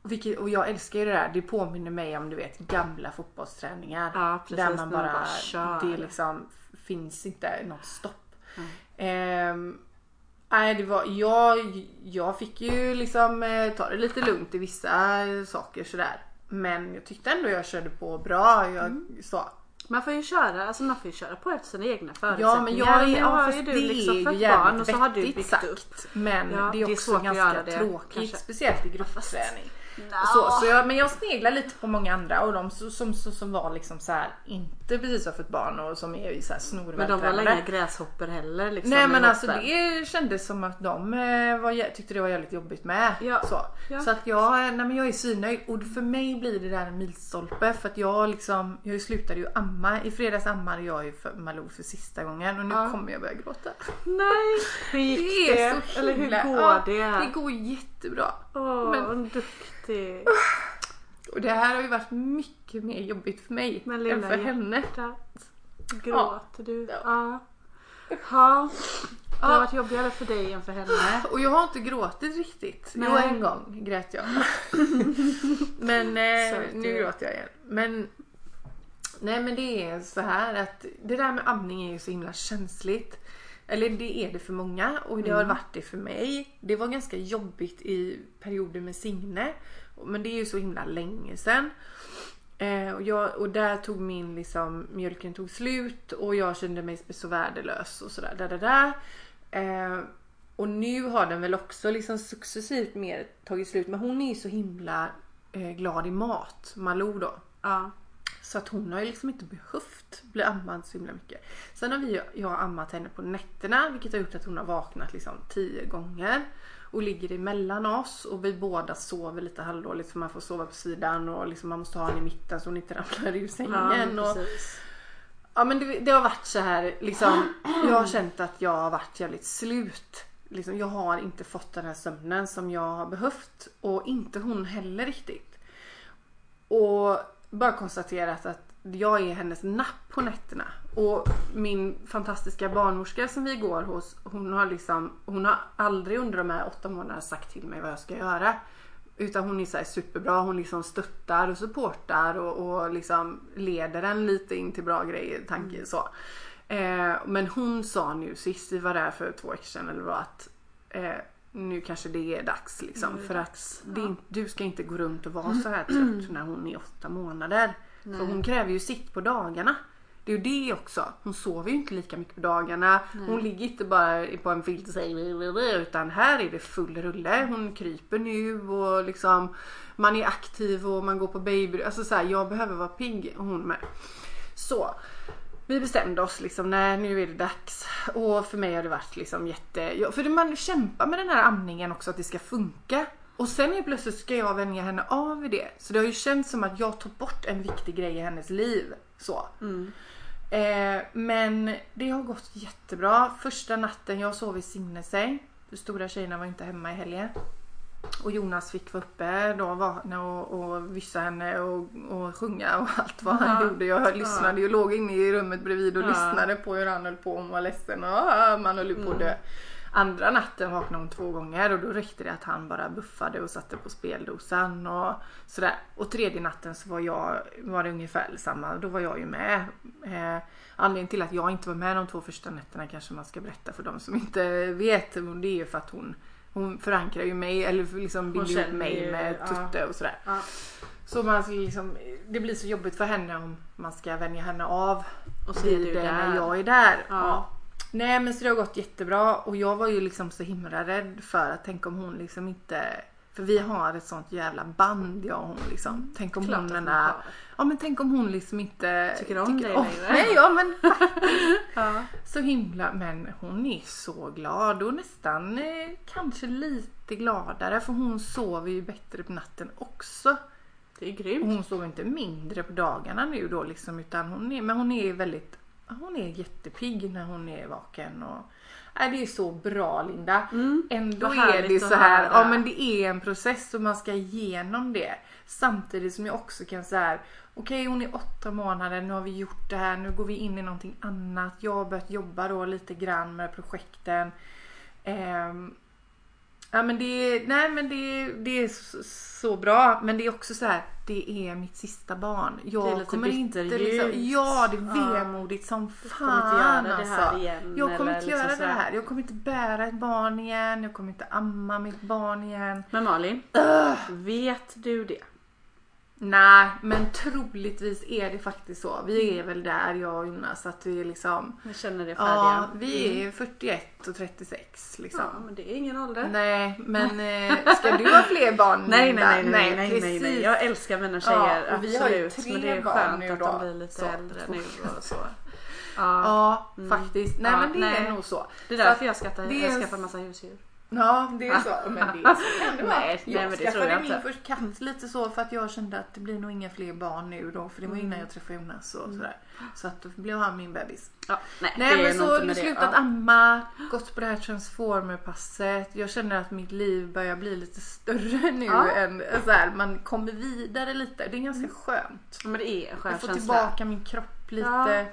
vilket, och jag älskar ju det där. Det påminner mig om du vet gamla fotbollsträningar. Där man när man bara, bara det liksom finns inte något stopp. Ehm, nej, det var, jag, jag fick ju liksom eh, ta det lite lugnt i vissa eh, saker sådär. Men jag tyckte ändå jag körde på bra. Jag Mm. sa, Man får ju köra, alltså man får ju köra på efter sina egna förutsättningar. Ja men jag är, Nu ja, har ju det du liksom är jävligt barn och så har du byggt sagt. upp. Men Ja, det är det är också svårt att ganska det, tråkigt. kanske. Speciellt i gruppträning. Nå. Så, så jag, men jag sneglar lite på många andra och de som, som, som, var liksom så här, inte precis har fått barn och som är så här Men de var snorvältränade. inga gräshoppor heller liksom. Nej men alltså hoppen. det kändes som att de eh, var, tyckte det var jävligt jobbigt med. Ja. Så, Ja. så att jag, nej men jag är svinnöjd och för mig blir det där en milstolpe för att jag liksom, jag slutade ju amma. I fredags ammade jag ju för Malou för sista gången och nu Ja. kommer jag börja gråta. Nej! Hur gick Det det? är så Eller hur går det? Det går jättebra. Åh, men- vad duktig. Och det här har ju varit mycket mer jobbigt för mig Men än för henne. Gråter du? Ja. Ja. Ja. Det har varit jobbigare för dig än för henne. Och jag har inte gråtit riktigt. Jo Nej. en gång grät jag. men eh, nu gråter jag igen. Men Nej men det är så här att det där med amning är ju så himla känsligt. Eller det är det för många och det har varit det för mig. Det var ganska jobbigt i perioder med Signe. Men det är ju så himla länge sedan. Eh, och, jag, och där tog min liksom, mjölken tog slut och jag kände mig så värdelös och sådär. Där, där, där. Eh, och nu har den väl också liksom successivt mer tagit slut. Men hon är ju så himla eh, glad i mat, Malou då. Ja. Så att hon har ju liksom inte behövt bli ammad så himla mycket. Sen har vi, jag ammat henne på nätterna vilket har gjort att hon har vaknat liksom tio gånger. Och ligger emellan oss och vi båda sover lite halvdåligt för man får sova på sidan och liksom man måste ha henne i mitten så hon inte ramlar ur Ja, sängen. och, precis. Ja men det, det har varit så här liksom. Jag har känt att jag har varit jävligt slut. Liksom, jag har inte fått den här sömnen som jag har behövt. Och inte hon heller riktigt. Och bara konstaterat att jag är hennes napp på nätterna. Och min fantastiska barnmorska som vi går hos. Hon har liksom, hon har aldrig under de här åtta månaderna sagt till mig vad jag ska göra. Utan hon är så superbra. Hon liksom stöttar och supportar och, och liksom leder en lite in till bra grejer. Tanke, så. Eh, men hon sa nu sist vi var där för två veckor sedan eller vad att eh, nu kanske det är dags liksom. Är för dags. att inte- du ska inte gå runt och vara så här trött när hon är åtta månader. För hon kräver ju sitt på dagarna. Det är ju det också. Hon sover ju inte lika mycket på dagarna. Hon ligger inte bara på en filt och säger utan här är det full rulle. Hon kryper nu och liksom man är aktiv och man går på baby. Alltså så här, jag behöver vara pigg och hon med. Så vi bestämde oss liksom, nej nu är det dags. Och för mig har det varit liksom jätte... För man kämpar med den här amningen också att det ska funka. Och sen helt plötsligt ska jag vänja henne av i det. Så det har ju känts som att jag tog bort en viktig grej i hennes liv. Så. Eh, men det har gått jättebra. Första natten jag sov i sinnesäng. De stora tjejerna var inte hemma i helgen. Och Jonas fick vara uppe då vakna och, och vyssa henne och, och sjunga och allt vad han Ja. gjorde. Jag lyssnade ju, låg inne i rummet bredvid och Ja. lyssnade på hur han höll på och var ledsen och ah, man höll ju på att dö. Mm. Andra natten vaknade hon två gånger och då räckte det att han bara buffade och satte på speldosan och sådär. Och tredje natten så var jag, var det ungefär samma, då var jag ju med. Eh, anledningen till att jag inte var med de två första nätterna kanske man ska berätta för de som inte vet. Det är ju för att hon, hon förankrar ju mig eller liksom binder ihop mig med ja. Tutte och sådär. Ja. Så man liksom, det blir så jobbigt för henne om man ska vänja henne av Och så är vid det när jag är där. Ja. Nej men så det har gått jättebra och jag var ju liksom så himla rädd för att tänk om hon liksom inte för vi har ett sånt jävla band jag och hon liksom. Tänk om Klart hon att ja men tänk om hon liksom inte Tycker om dig längre. Nej ja men Ja. så himla men hon är så glad och nästan eh, kanske lite gladare för hon sover ju bättre på natten också. Det är Och grymt. hon sover inte mindre på dagarna nu då liksom utan hon är, men hon är väldigt, hon är jättepigg när hon är vaken och Nej, det är så bra Linda. Mm. Ändå är det så här, ja men det är en process och man ska igenom det. Samtidigt som jag också kan säga okej hon är åtta månader, nu har vi gjort det här, nu går vi in i någonting annat. Jag har börjat jobba då lite grann med projekten. Ehm, Ja men det är, nej men det, det är så, så bra men det är också så här, det är mitt sista barn. Jag Det kommer inte liksom, ja det är vemodigt som fan kommer inte göra det alltså. här igen, Jag kommer inte liksom göra så det här. Jag kommer inte bära ett barn igen. Jag kommer inte amma mitt barn igen. Men Malin, vet du det? Nej, men troligtvis är det faktiskt så. Vi är väl där jag och Jonas att vi är liksom Jag känner det Ja, färdiga. vi är 41 och 36 liksom. Ja, men det är ingen ålder. Nej, men eh, ska du ha fler barn? Nej, nej, nej, nej, nej, nej, nej. Jag älskar mina tjejer, Ja, vi har ju absolut. tre men det är skönt nu att då, de blir lite så. äldre nu och så. Ja. Ja, Mm. faktiskt. Nej, Ja, men det nej. är nog så. Det är därför jag skattar, jag skaffar massa husdjur. Ja, det är så. Men det är så kan det vara. Nej, nej, jag det skaffade tror jag min inte. först katt lite så för att jag kände att det blir nog inga fler barn nu då. För det var innan jag träffade Jonas och sådär. Så att då blev han min bebis. Ja, nej, Nej det men nog så inte du med det. slutat Ja. amma, gått på det här transformerpasset. Jag känner att mitt liv börjar bli lite större nu Ja. än så här, man kommer vidare lite. Det är ganska skönt. Ja, Men det är en skön Jag får känsla. tillbaka min kropp lite.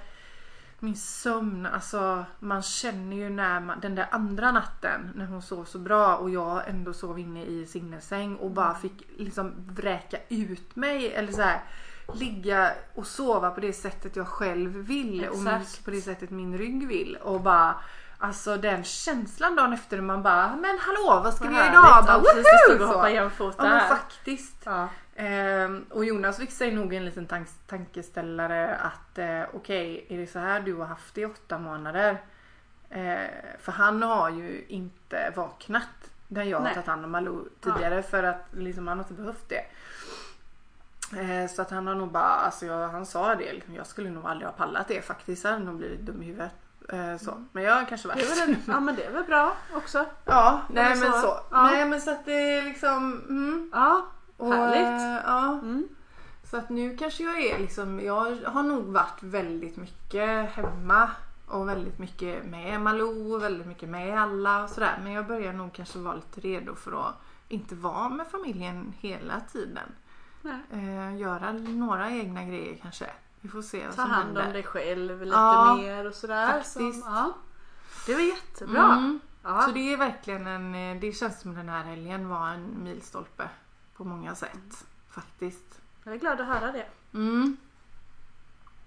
Min sömn, alltså man känner ju när man, den där andra natten när hon sov så bra och jag ändå sov inne i sinnesäng och bara Mm. fick liksom vräka ut mig eller så här ligga och sova på det sättet jag själv vill och Exakt. på det sättet min rygg vill och bara Alltså den känslan dagen efter man bara Men hallå vad ska Vad vi göra idag? Ja, Bara, precis, det stod och hoppade jämfota Ja men faktiskt. Ja. Ehm, och Jonas fick sig nog en liten tank- tankeställare att eh, okej, är det så här du har haft det i åtta månader? Eh, för han har ju inte vaknat när jag har tagit hand om Malou tidigare för att liksom, han har inte behövt det. Eh, så att han har nog bara, alltså jag, han sa det, liksom, jag skulle nog aldrig ha pallat det faktiskt. Jag hade nog blivit dum i huvudet. Eh, så. Men jag har kanske varit Det väl, ja men det är väl bra också. Ja, nej men så. så. Ja. Nej men så att det är liksom, mm. Ja, Och, Härligt. eh, ja. mm. Så att nu kanske jag är liksom, jag har nog varit väldigt mycket hemma och väldigt mycket med Malou och väldigt mycket med alla och sådär. Men jag börjar nog kanske vara lite redo för att inte vara med familjen hela tiden. Eh, göra några egna grejer kanske. Vi får se vad Ta som hand händer. om dig själv lite Ja, mer och sådär. faktiskt. Som, ja. Det var jättebra. Mm. Ja. Så det är verkligen en, eh, det känns som den här helgen var en milstolpe på många sätt. Faktiskt. Jag är glad att höra det. Mm.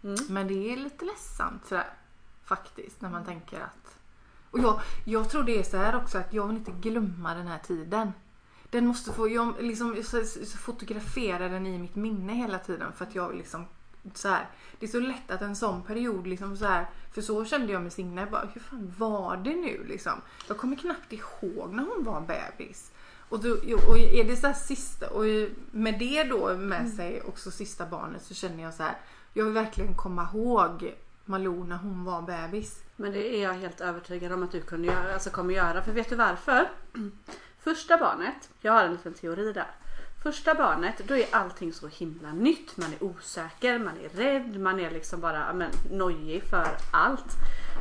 Mm. Men det är lite ledsamt sådär. Faktiskt när man tänker att... Och jag, jag tror det är så här också att jag vill inte glömma den här tiden. Den måste få, jag liksom jag så- så fotografera den i mitt minne hela tiden för att jag liksom så här, det är så lätt att en sån period liksom så här, för så kände jag med Signe, bara hur fan var det nu liksom? Jag kommer knappt ihåg när hon var bebis. Och, då, och är det så här sista, och med det då med sig också sista barnet så känner jag så här, jag vill verkligen komma ihåg Malou när hon var bebis. Men det är jag helt övertygad om att du kunde göra, alltså kommer göra. För vet du varför? Första barnet, jag har en liten teori där. Första barnet, då är allting så himla nytt. Man är osäker, man är rädd, man är liksom bara men, nojig för allt.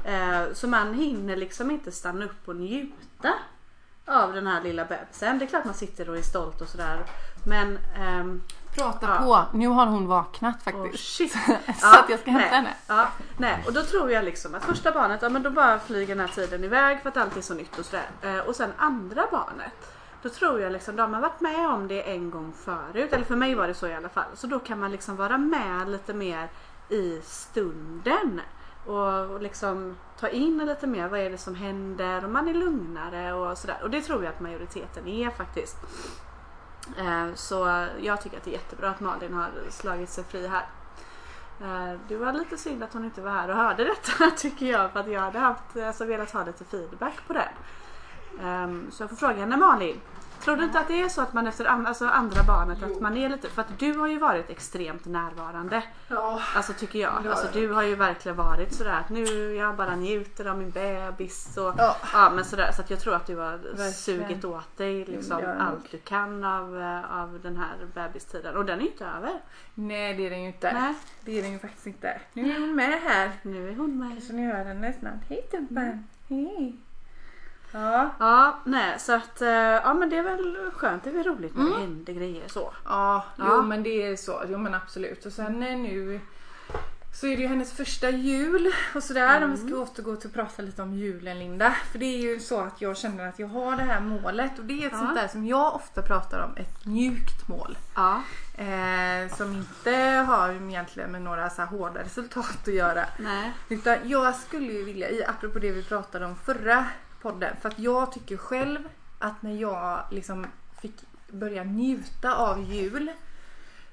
Eh, så man hinner liksom inte stanna upp och njuta av den här lilla bebisen. Det är klart man sitter och är stolt och sådär. Men ehm, Prata Ja. på, nu har hon vaknat faktiskt. shit. så att jag ska hämta nej, henne. Ja, nej. Och då tror jag liksom att första barnet, ja men då bara flyger den här tiden iväg för att allt är så nytt och sådär. Eh, och sen andra barnet, då tror jag liksom, de har varit med om det en gång förut. Eller för mig var det så i alla fall. Så då kan man liksom vara med lite mer i stunden. Och, och liksom ta in lite mer, vad är det som händer? Och man är lugnare och sådär. Och det tror jag att majoriteten är faktiskt. Eh, så jag tycker att det är jättebra att Malin har slagit sig fri här. Eh, det var lite synd att hon inte var här och hörde detta tycker jag för att jag hade haft, alltså, velat ha lite feedback på det. Ehm, så jag får fråga henne Malin. Tror du inte att det är så att man efter an- alltså andra barnet att man är lite, för att du har ju varit extremt närvarande. Ja. Alltså tycker jag. Har Alltså du har ju verkligen varit sådär att nu jag bara njuter av min bebis och Ja. ja men sådär så att jag tror att du har Verkligen. sugit åt dig liksom jag nog. allt du kan av, eh, av den här bebistiden och den är ju inte över. Nej det är den ju inte. Nej. Det är den ju faktiskt inte. Nu är hon med här. Nu är hon med. Kanske ni hör henne snart. Hej Tumpan. Mm. Hej. Ja. Ja, nej så att eh, ja men det är väl skönt, det är väl roligt när Mm. det händer grejer så. Ja, jo Ja. men det är så. Jo men absolut. Och sen eh, nu så är det ju hennes första jul och sådär. Om vi ska återgå till att prata lite om julen Linda. För det är ju så att jag känner att jag har det här målet och det är ett Ja. sånt där som jag ofta pratar om. Ett mjukt mål. Ja, Eh, som inte har egentligen med några så hårda resultat att göra. nej. Utan jag skulle ju vilja, i- apropå det vi pratade om förra podden, för att jag tycker själv att när jag liksom fick börja njuta av jul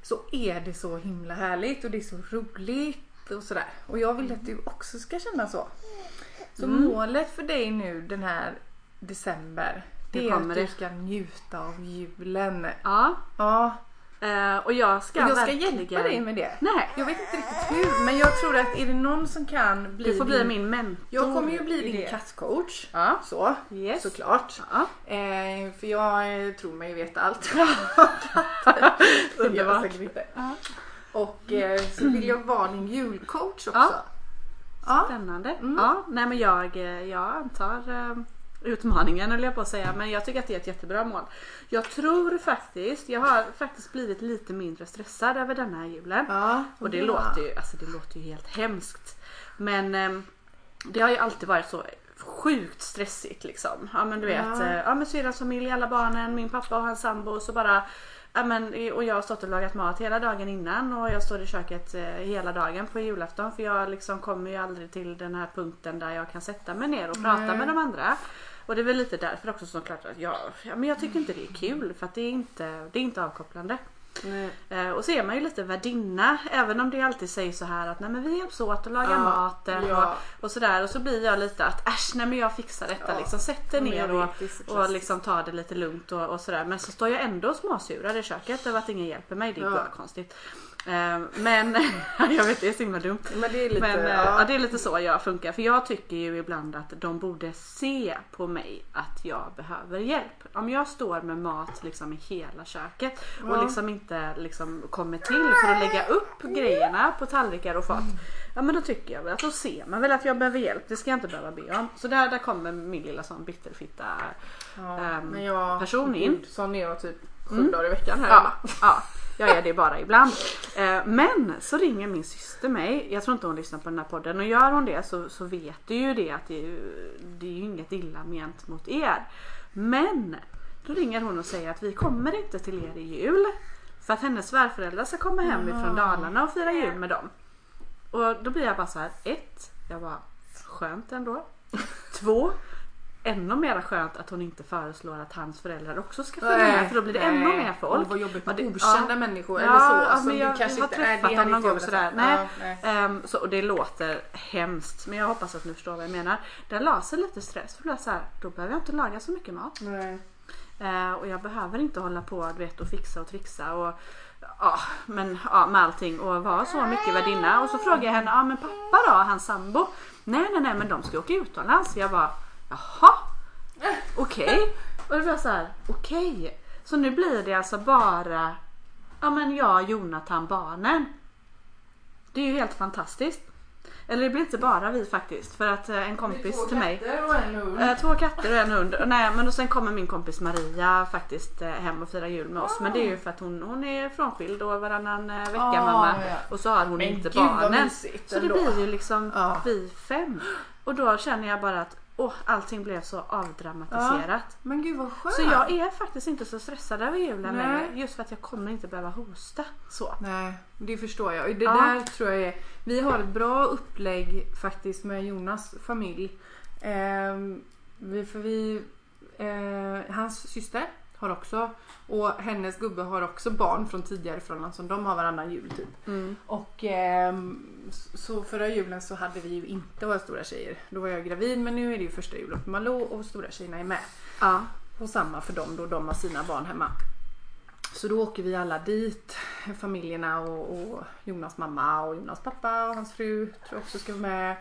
så är det så himla härligt och det är så roligt och sådär. Och jag vill att du också ska känna så. Så Mm. målet för dig nu den här december, det är att du ska njuta av julen. Ja, Ja, eh, och jag ska och jag ska hjälpa dig med det. Nej, Jag vet inte riktigt hur men jag tror att är det någon som kan bli du får bli min mentor. jag kommer ju bli din kattcoach. Ja, Så, yes. såklart. Ja. Eh, för jag eh, tror mig veta allt. Underbart. Ja. Och eh, så vill jag vara din julcoach också. Ja. Spännande. Mm. Ja, nej men jag, jag antar utmaningen höll jag på att säga. Men jag tycker att det är ett jättebra mål. Jag tror faktiskt, jag har faktiskt blivit lite mindre stressad över den här julen. Ja, Och det ja. låter ju, alltså det låter ju helt hemskt. Men ehm, det har ju alltid varit så sjukt stressigt liksom. Ja men du vet, Ja. ja, ja men syrrans familj, alla barnen, min pappa och hans sambo så bara Ja, men, och jag har stått och lagat mat hela dagen innan och jag står i köket eh, hela dagen på julafton för jag liksom kommer ju aldrig till den här punkten där jag kan sätta mig ner och prata Nej. med de andra. Och det är väl lite därför också såklart att jag, ja, men jag tycker inte det är kul för att det är inte, det är inte avkopplande. Eh, och så är man ju lite värdinna även om det alltid sägs så här att nej men vi hjälps åt att laga Ja, maten ja. och, och sådär och så blir jag lite att äsch nej men jag fixar detta Ja. liksom sätt dig ner och, och liksom ta det lite lugnt och, och sådär men så står jag ändå och småsurar i köket över att ingen hjälper mig det är bara konstigt. Eh, men jag vet det är så himla dumt. Men det är lite... Men eh, ja. ja, det är lite så jag funkar. För jag tycker ju ibland att de borde se på mig att jag behöver hjälp. Om jag står med mat liksom i hela köket och Ja. liksom inte liksom kommer till för att lägga upp grejerna på tallrikar och fat. Ja men då tycker jag väl att då ser man väl att jag behöver hjälp. Det ska jag inte behöva be om. Så där, där kommer min lilla sån bitterfitta. ja, jag, person in. Sån är jag typ sju Mm. dagar i veckan här Ja, ja, jag är det bara ibland. Eh, Men så ringer min syster mig. Jag tror inte hon lyssnar på den här podden. Och gör hon det så, så vet du ju det att det är ju, det är ju inget illa ment mot er. Men då ringer hon och säger att vi kommer inte till er i jul. För att hennes svärföräldrar ska komma hem ifrån Dalarna och fira jul med dem. Och då blir jag bara så här, ett, jag bara Skönt ändå. Två. Ännu mer skönt att hon inte föreslår att hans föräldrar också ska följa med för då blir det ännu mer folk. Och vad jobbigt med det- okända ja. människor eller så. ja, som men jag kanske har inte träffat dem någon jag gång sådär. Nej. Ja, nej. Ehm, så, och det låter hemskt men jag hoppas att ni förstår vad jag menar. Det la sig lite stress för då, jag så här, då behöver jag inte laga så mycket mat. Nej. Eh, och jag behöver inte hålla på du vet, och fixa och trixa och ja, men, ja, med allting och vara så mycket värdinna. Och så frågar jag henne, ja men pappa då, hans sambo? Nej nej nej men de ska åka utomlands. Jag bara, jaha, okej. Och det var så här, okej. Så nu blir det alltså bara, ja men jag, Jonathan, barnen. Det är ju helt fantastiskt. Eller det blir inte bara vi faktiskt för att eh, en kompis till mig och en hund. Eh, Två katter och en hund. Nej men och sen kommer min kompis Maria faktiskt eh, hem och firar jul med oss. Men det är ju för att hon, hon är frånskild och varannan eh, vecka Ah, mamma. ja. Och så har hon Men inte gud, vad barnen. mysigt Så det ändå. blir ju liksom Ja. vi fem. Och då känner jag bara att åh, allting blev så avdramatiserat. Men gud vad skönt. Så jag är faktiskt inte så stressad över julen Nej. längre. Just för att jag kommer inte behöva hosta. Så. Nej, det förstår jag. Det Ja. där tror jag är... Vi har ett bra upplägg faktiskt med Jonas familj. Vi, för vi... Eh, hans syster har också och hennes gubbe har också barn från tidigare förhållanden som de har varannan jul typ. Mm. Och ehm, så förra julen så hade vi ju inte våra stora tjejer. Då var jag gravid men nu är det ju första julen på Malou och stora tjejerna är med. Ja. Och samma för dem då de har sina barn hemma. Så då åker vi alla dit, familjerna och, och Jonas mamma och Jonas pappa och hans fru tror jag också ska vara med.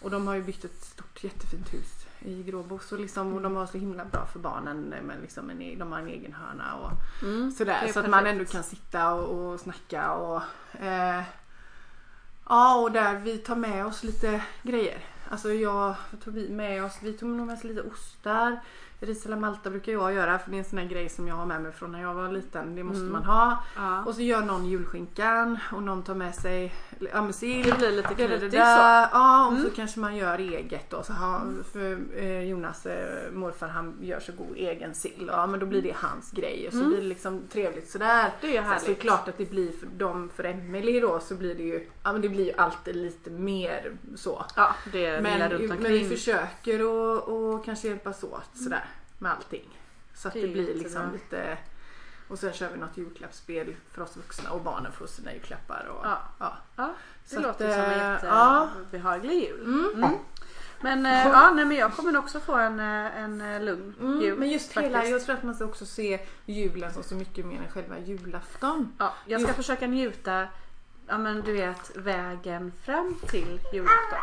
Och de har ju byggt ett stort jättefint hus i Gråbo så liksom, och de har så himla bra för barnen. Men liksom en, e- de har en egen hörna och Mm. sådär. Så att man perfekt. ändå kan sitta och, och snacka och eh, Ja och där vi tar med oss lite grejer. Alltså jag tog vi med oss, vi tog nog med oss lite ostar. Ris eller Malta brukar jag göra för det är en sån här grej som jag har med mig från när jag var liten. Det måste Mm. man ha. Ja. Och så gör någon julskinkan och någon tar med sig ja, men sill. Det blir lite kritiskt så. Ja och Mm. så kanske man gör eget då. Så ha, för eh, Jonas eh, morfar han gör så god egen sill. Ja men då blir det hans grej. Och så Mm. blir det liksom trevligt sådär. Det är Sen så är det härligt. klart att det blir för dem, för Emelie då så blir det ju, ja men det blir ju alltid lite mer så. Ja, det Men, vilar runt men omkring. vi försöker och, och kanske hjälpas åt sådär med allting. Så att Det det, blir liksom lite och sen kör vi något julklappsspel för oss vuxna och barnen får sina julklappar. Och, Ja. ja. Ja, det Så låter att, som en eh, ja. jättebehaglig jul. Mm. Mm. Men, eh, ja, nej, men jag kommer också få en, eh, en lugn Mm, jul. men just hela, jag tror att man ska också se julen som så mycket mer än själva julafton. Ja, jag ska Jo. försöka njuta Ja men du vet vägen fram till julafton.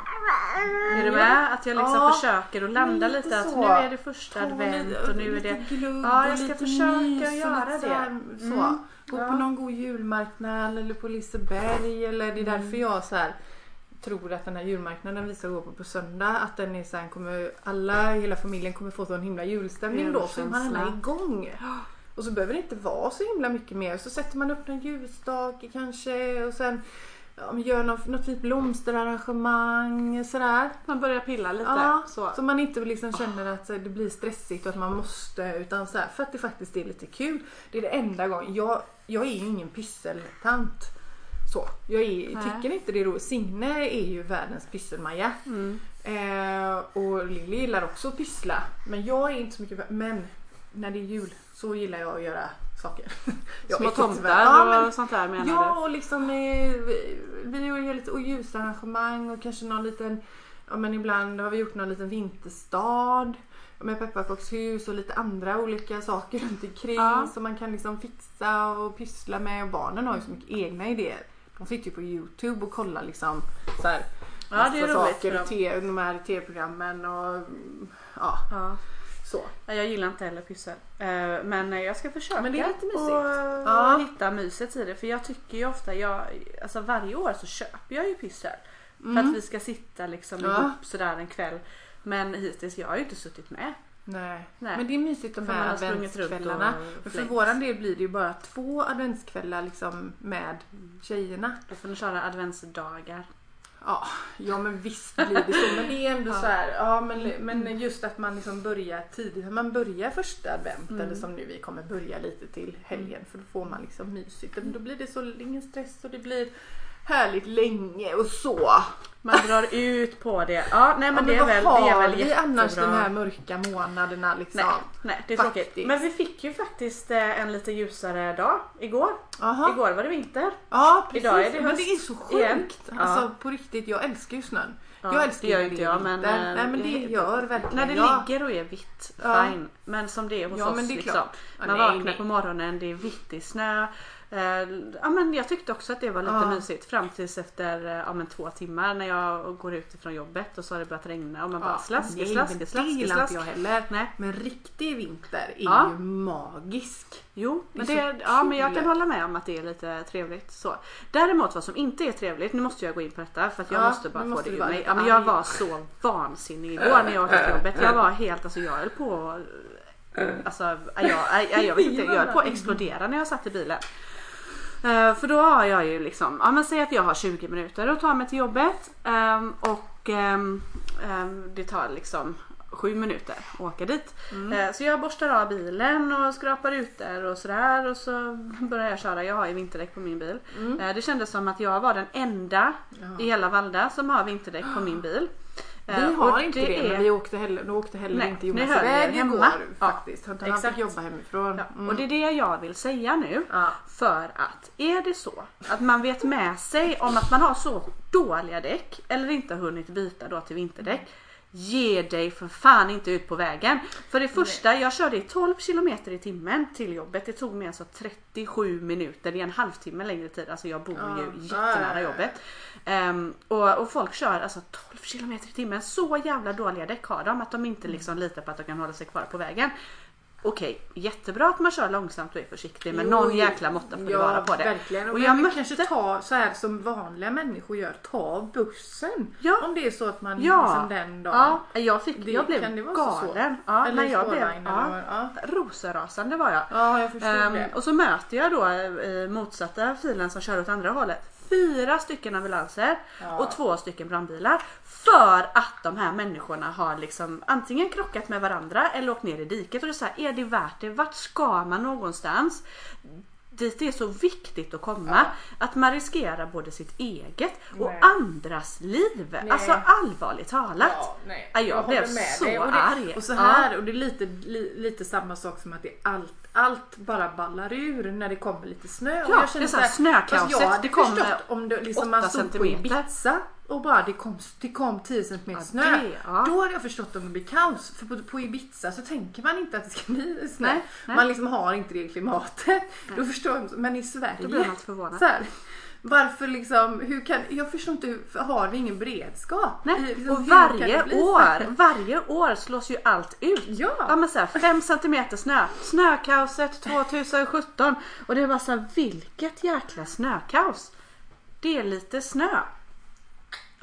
Är du med? Att jag liksom Ja, försöker att landa lite lite, att nu är det första Ta advent och nu är det Ja, jag ska försöka göra det. Så. Mm. Gå Ja. på någon god julmarknad eller på Liseberg eller det är därför Mm. jag så här tror att den här julmarknaden vi ska gå på på söndag att den är så här, kommer alla, hela familjen kommer få sån himla julstämning då så är man alla igång. Och så behöver det inte vara så himla mycket mer. Så sätter man upp en ljusstake kanske och sen ja, gör något, något fint blomsterarrangemang sådär. Man börjar pilla lite. Ja, så. Så man inte liksom känner att här, det blir stressigt och att man måste utan så här, för att det faktiskt är lite kul. Det är det enda gången. Jag, jag är ju ingen pysseltant. Så. Jag är, tycker inte det är roligt. Signe är ju världens pysselmaja. Mm. Eh, och Lilly gillar också att pyssla. Men jag är inte så mycket Men när det är jul så gillar jag att göra saker. Jag Små tomtar Ja, men- och sånt där menar Ja, du? och liksom vi, vi gör lite och ljusarrangemang och kanske någon liten, ja men ibland har vi gjort någon liten vinterstad med pepparkakshus och lite andra olika saker runt omkring Ja. som man kan liksom fixa och pyssla med och barnen har ju så mycket egna idéer. De sitter ju på Youtube och kollar liksom så här, Ja, massa saker, te, de här tv-programmen och ja, Ja. Så. Ja, Jag gillar inte heller pyssel. Eh, Men jag ska försöka Men det är lite mysigt. och Ja. hitta myset i det. För jag tycker ju ofta, jag, alltså varje år så köper jag ju pyssel. För Mm. att vi ska sitta liksom Ja. ihop sådär en kväll. Men hittills, jag har ju inte suttit med. Nej. Nej. Men det är mysigt de För man här har sprungit runt adventskvällarna. och Men för våran del blir det ju bara två adventskvällar liksom med tjejerna. Då får ni köra adventsdagar. Ja, ja men visst blir det så. Men det är ändå Ja. så här, ja men, men just att man liksom börjar tidigt. Man börjar första advent Mm. eller som nu vi kommer börja lite till helgen. För då får man liksom mysigt. Då blir det så ingen stress och det blir härligt länge och så. Man drar ut på det. Ja, nej men, Ja, det, är väl, det är väl vi jättebra. annars de här mörka månaderna liksom? Nej, nej det är Faktiskt. tråkigt. Men vi fick ju faktiskt eh, en lite ljusare dag igår. Aha. Igår var det vinter. Ja precis. Idag är det men det är så sjukt. Ja. Alltså på riktigt, jag älskar ju snön. Ja, jag älskar det gör inte jag, men, eh, Nej men det det- gör verkligen När det jag. ligger och är vitt, fine. Men som det är hos Ja, oss men det är liksom. Man nej, vaknar nej. på morgonen, det är vitt, är snö. Eh, ja, men jag tyckte också att det var lite Ja. mysigt fram tills efter eh, ja, men två timmar när jag går ut ifrån jobbet och så har det börjat regna och man bara slask, nej, slask, det slask, gillar slask. inte jag heller. Nej. Men riktig vinter är Ja. ju magisk. Jo, men, Det det, ja, men jag kan hålla med om att det är lite trevligt. Så. Däremot vad som inte är trevligt, nu måste jag gå in på detta för att jag Ja, måste bara nu få måste det ur mig. Ja, men jag var så vansinnig igår när jag åkte till jobbet. Jag var helt, alltså jag höll på Alltså, jag, jag, jag vet inte, jag höll på att explodera när jag satt i bilen. Eh, för då har jag ju liksom, ja men säg att jag har 20 minuter att ta mig till jobbet ehm, och ehm, ehm, det tar liksom 7 minuter att åka dit. Eh, så jag borstar av bilen och skrapar ut där och sådär och så börjar jag köra. Jag har ju vinterdäck på min bil. Eh, det kändes som att jag var den enda i hela Valda som har vinterdäck på min bil. Eh, Vi har och inte det, är- men vi åkte heller, då åkte heller Nej, inte Jonas iväg igår Ja, faktiskt. Han exakt. fick jobba hemifrån. Ja, Mm. och det är det jag vill säga nu. Ja. För att är det så att man vet med sig om att man har så dåliga däck eller inte har hunnit byta då till vinterdäck. Ge dig för fan inte ut på vägen. För det första, jag körde i 12 km i timmen till jobbet. Det tog mig alltså 37 minuter. Det är en halvtimme längre tid. Alltså jag bor ju Ja, jättenära jobbet. Ehm, och, och folk kör alltså 12 km i timmen. Så jävla dåliga däck har de att de inte liksom litar på att de kan hålla sig kvar på vägen. Okej, jättebra att man kör långsamt och är försiktig men Jo, någon jäkla måtta får det ja, vara på det. Verkligen. Och, Och jag mötte- kanske ta så här som vanliga människor gör, ta bussen. Ja. Om det är så att man Ja. liksom den dagen. Ja, jag, fick, Det- jag blev kan det vara galen. så? Ja, Eller när jag blev, ja, ja. rosenrasande var jag. ja, jag förstår Ehm, det. och så möter jag då i motsatta filen som kör åt andra hållet fyra stycken ambulanser Ja. och två stycken brandbilar. För att de här människorna har liksom antingen krockat med varandra eller åkt ner i diket. Och det är så här, är det värt det? Vart ska man någonstans? Dit det är så viktigt att komma. Att man riskerar både sitt eget och Nej. andras liv. Nej. Alltså allvarligt talat. Ja, nej. Ja, jag blev så dig. och det, arg. Och så här, och det är lite, li, lite samma sak som att det allt, allt bara ballar ur när det kommer lite snö. och Ja, jag känner det är så här snökaoset, jag hade det kom, förstått om det liksom man stod på. Ibiza och bara det kom, det kom 10 cm Ja, snö. det, ja. Då hade jag förstått om det blir kaos. För på, på Ibiza så tänker man inte att det ska bli snö. Nej, nej. Man liksom har inte det klimatet. Då förstår jag, men i Sverige. Då blir man förvånad. Så här, varför liksom, hur kan, jag förstår inte, hur, har vi ingen beredskap? Nej, liksom, och varje så? år, varje år slås ju allt ut. Ja. Ja men såhär 5 cm snö. Snökaoset 2017. Och det var så här, vilket jäkla snökaos. Det är lite snö.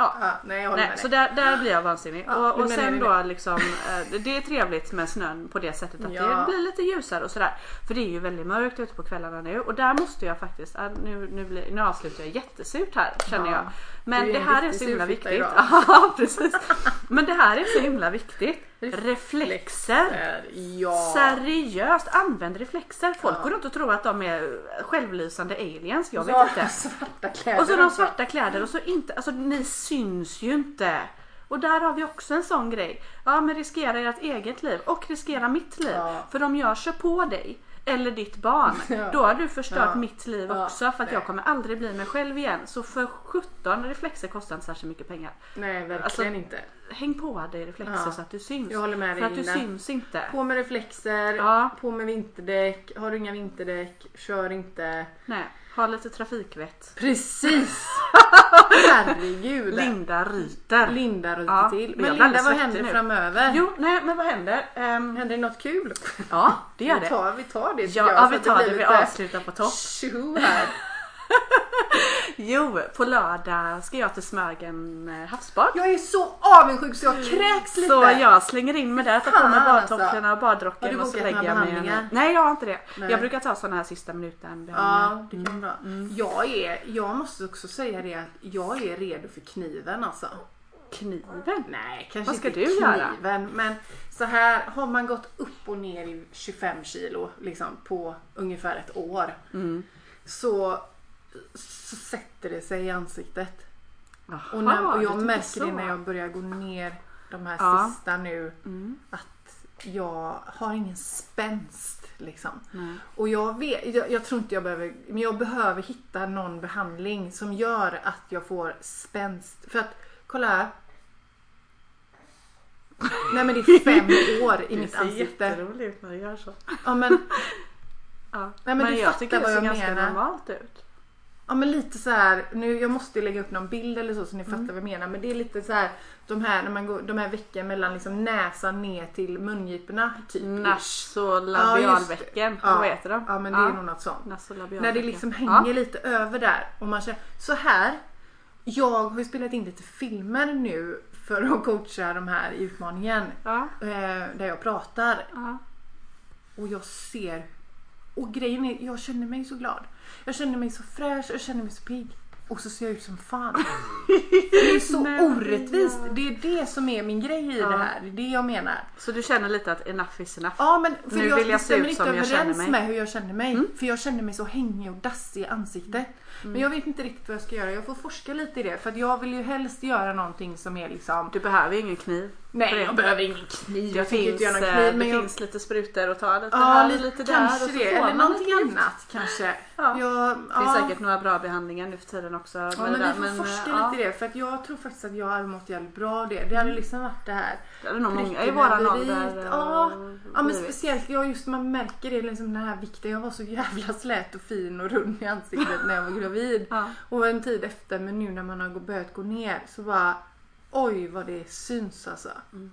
Ja. Ja, nej jag håller Nej, med så dig. där, där blir jag vansinnig. Ja, och, och sen då liksom, eh, det är trevligt med snön på det sättet att Ja. det blir lite ljusare och sådär. För det är ju väldigt mörkt ute på kvällarna nu och där måste jag faktiskt, ah, nu, nu, blir, nu avslutar jag jättesurt här känner Ja. jag. Men det en här är så himla viktigt. Ja precis. Men det här är så himla viktigt. Reflexer. Ja. Seriöst, använd reflexer. Folk Ja. går runt och tror att de är självlysande aliens. Jag vet Ja, inte. Svarta kläder Och så de svarta kläder och så inte, alltså ni syns ju inte. Och där har vi också en sån grej. Ja men riskera ert eget liv och riskera mitt liv. Ja. För om jag kör på dig eller ditt barn, Ja. då har du förstört Ja. mitt liv Ja, också för att jag kommer aldrig bli mig själv igen. Så för 17 reflexer kostar inte särskilt mycket pengar. Nej verkligen Alltså, inte. Häng på dig reflexer så att du syns. Jag håller med dig för att du syns inte. På med reflexer, på med vinterdäck. Har du inga vinterdäck, kör inte. Nej, ha lite trafikvett. Precis! Herregud. Linda ryter. Linda ryter Ja, till. Men Linda vad händer nu. framöver? Jo, nej men vad händer? Ehm, Händer det något kul? ja, det gör vi, det. tar, vi tar det Ja, jag, ja vi tar blir det. Vi avslutar på topp. tjoho här. Jo, på lördag ska jag till Smögen eh, havsbad. Jag är så avundsjuk så jag kräks lite. Så jag slänger in mig där, tar på mig badtofflorna och badrocken du och så lägger jag mig. Nej jag har inte det. Nej. Jag brukar ta sådana här sista minuten Ja, behandlingar. det kan vara bra. Jag, är, jag måste också säga det att jag är redo för kniven alltså. Kniven? Nej, kanske Vad ska inte du göra? kniven. Men så här har man gått upp och ner i 25 kilo liksom, på ungefär ett år. Mm. Så sätter det sig i ansiktet. Och, när, och jag märker så. det när jag börjar gå ner de här Ja. sista nu. Mm. Att jag har ingen spänst liksom. Nej. Och jag, vet, jag, jag tror inte jag behöver, men jag behöver hitta någon behandling som gör att jag får spänst. För att, kolla här. Nej men det är fem år i mitt ser ansikte. jätterolig ut när du gör så. Ja men, Ja. men du jag fattar tycker det vad ser jag ganska menar. normalt ut. Ja men lite så här. nu jag måste lägga upp någon bild eller så så ni Mm. fattar vad jag menar. Men det är lite så här, de här, när man går, de här veckorna mellan liksom näsan ner till mungiporna. Typ. Nasolabialvecken. Ja. Vad heter de? Ja men det är nog något sånt. När det liksom hänger lite över där och man känner så här. Jag har ju spelat in lite filmer nu för att coacha de här i utmaningen. Ja. Eh, där jag pratar Ja. och jag ser och grejen är jag känner mig så glad. Jag känner mig så fräsch, jag känner mig så pigg. Och så ser jag ut som fan. Det är så Nej, orättvist. ja. Det är det som är min grej i Ja. det här. Det är det jag menar. Så du känner lite att enough is enough? Ja men för Nu jag, vill jag se ut inte som jag känner överens mig. Mm. med hur jag känner mig. För jag känner mig så hängig och dassig i ansiktet. Mm. Men jag vet inte riktigt vad jag ska göra. Jag får forska lite i det. För att jag vill ju helst göra någonting som är liksom... Du behöver ingen kniv. Nej det. jag behöver ingen kniv. Det Jag tänker inte göra någon eh, kniv. det Men jag... finns lite sprutor och ta lite Ja, här lite, lite där. kanske det. Eller någonting annat kanske. Ja. Jag, Det ja. finns säkert några bra behandlingar nu för tiden också. Ja men det vi får forska eh, lite i det för att jag tror faktiskt att jag hade mått jävligt bra av det. Det hade liksom varit det här. Det är nog många i våran ålder. eh, Ja, Ja men speciellt, ja just man märker det liksom den här vikten. Jag var så jävla slät och fin och rund i ansiktet när jag var gravid. Ja. Och en tid efter men nu när man har börjat gå ner så bara oj vad det syns alltså. Mm.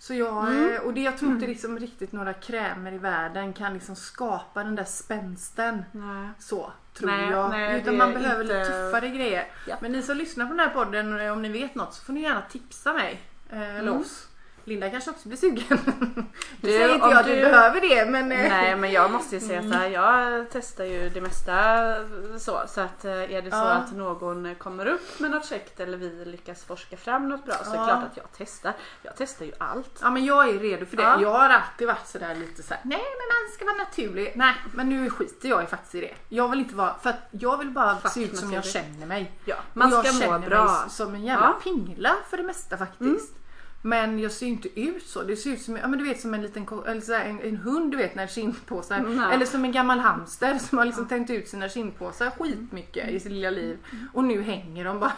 Så jag, eh, och det, jag tror inte liksom riktigt några krämer i världen kan liksom skapa den där spänsten. Nej. Så tror Nej, jag. nej, Utan man behöver inte- lite tuffare grejer. Ja. Men ni som lyssnar på den här podden, eh, om ni vet något så får ni gärna tipsa mig. Eh, eller Mm. oss. Linda kanske också blir sugen. Du, säger inte jag att du du- behöver det men... eh, Nej men jag måste ju säga så Mm. här, jag testar ju det mesta så. Så att eh, är det så Ja. att någon kommer upp med något käckt eller vi lyckas forska fram något bra så är det Ja. klart att jag testar. Jag testar ju allt. Ja men jag är redo för det. Ja. Jag har alltid varit sådär lite såhär, nej men man ska vara naturlig. Nej men nu skiter jag i faktiskt i det. Jag vill inte vara, för att jag vill bara Fuck se ut som jag känner mig. Ja, man ska må bra. mig som en jävla Ja. Mm. pingla för det mesta faktiskt. Men jag ser inte ut så. Det ser ut som, ja, men du vet, som en liten eller så här, en, en hund du vet när kindpåsar. Nej. Eller som en gammal hamster som har liksom tänkt ut sina kindpåsar skitmycket i sitt lilla liv. Och nu hänger de bara.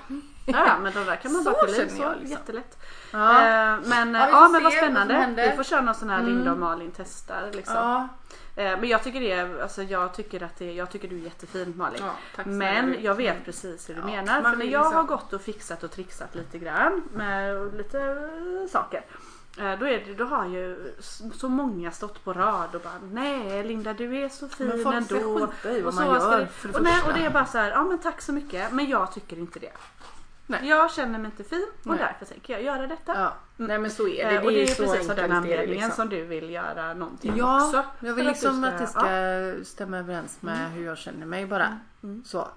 Ja, men de där kan man Så bara fylla i så liksom. jättelätt. Ja. Eh, men Ja, ja, men vad vad spännande. händer. Vi får köra någon sån här Mm. Linda och Malin testar liksom. Ja. Eh, men jag tycker det alltså jag tycker att det, jag tycker du är jättefin Malin. Ja, Men jag vet precis hur du Ja, menar. För när jag liksom- har gått och fixat och trixat lite grann med lite eh, saker. eh, Då, är det, då har ju så många stått på rad och bara Nej Linda du är så fin Men folk ska ändå. skita i vad Och man gör ska det- och, nej, och det är bara så här, ja men tack så mycket. Men jag tycker inte det. Nej. Jag känner mig inte fin och Nej. därför tänker jag göra detta. Ja. Nej men så är det. Eh, och det är så precis av den är det, anledningen liksom. som du vill göra någonting Ja, också. jag vill liksom du att det ska stämma överens med Mm. hur jag känner mig bara. Så.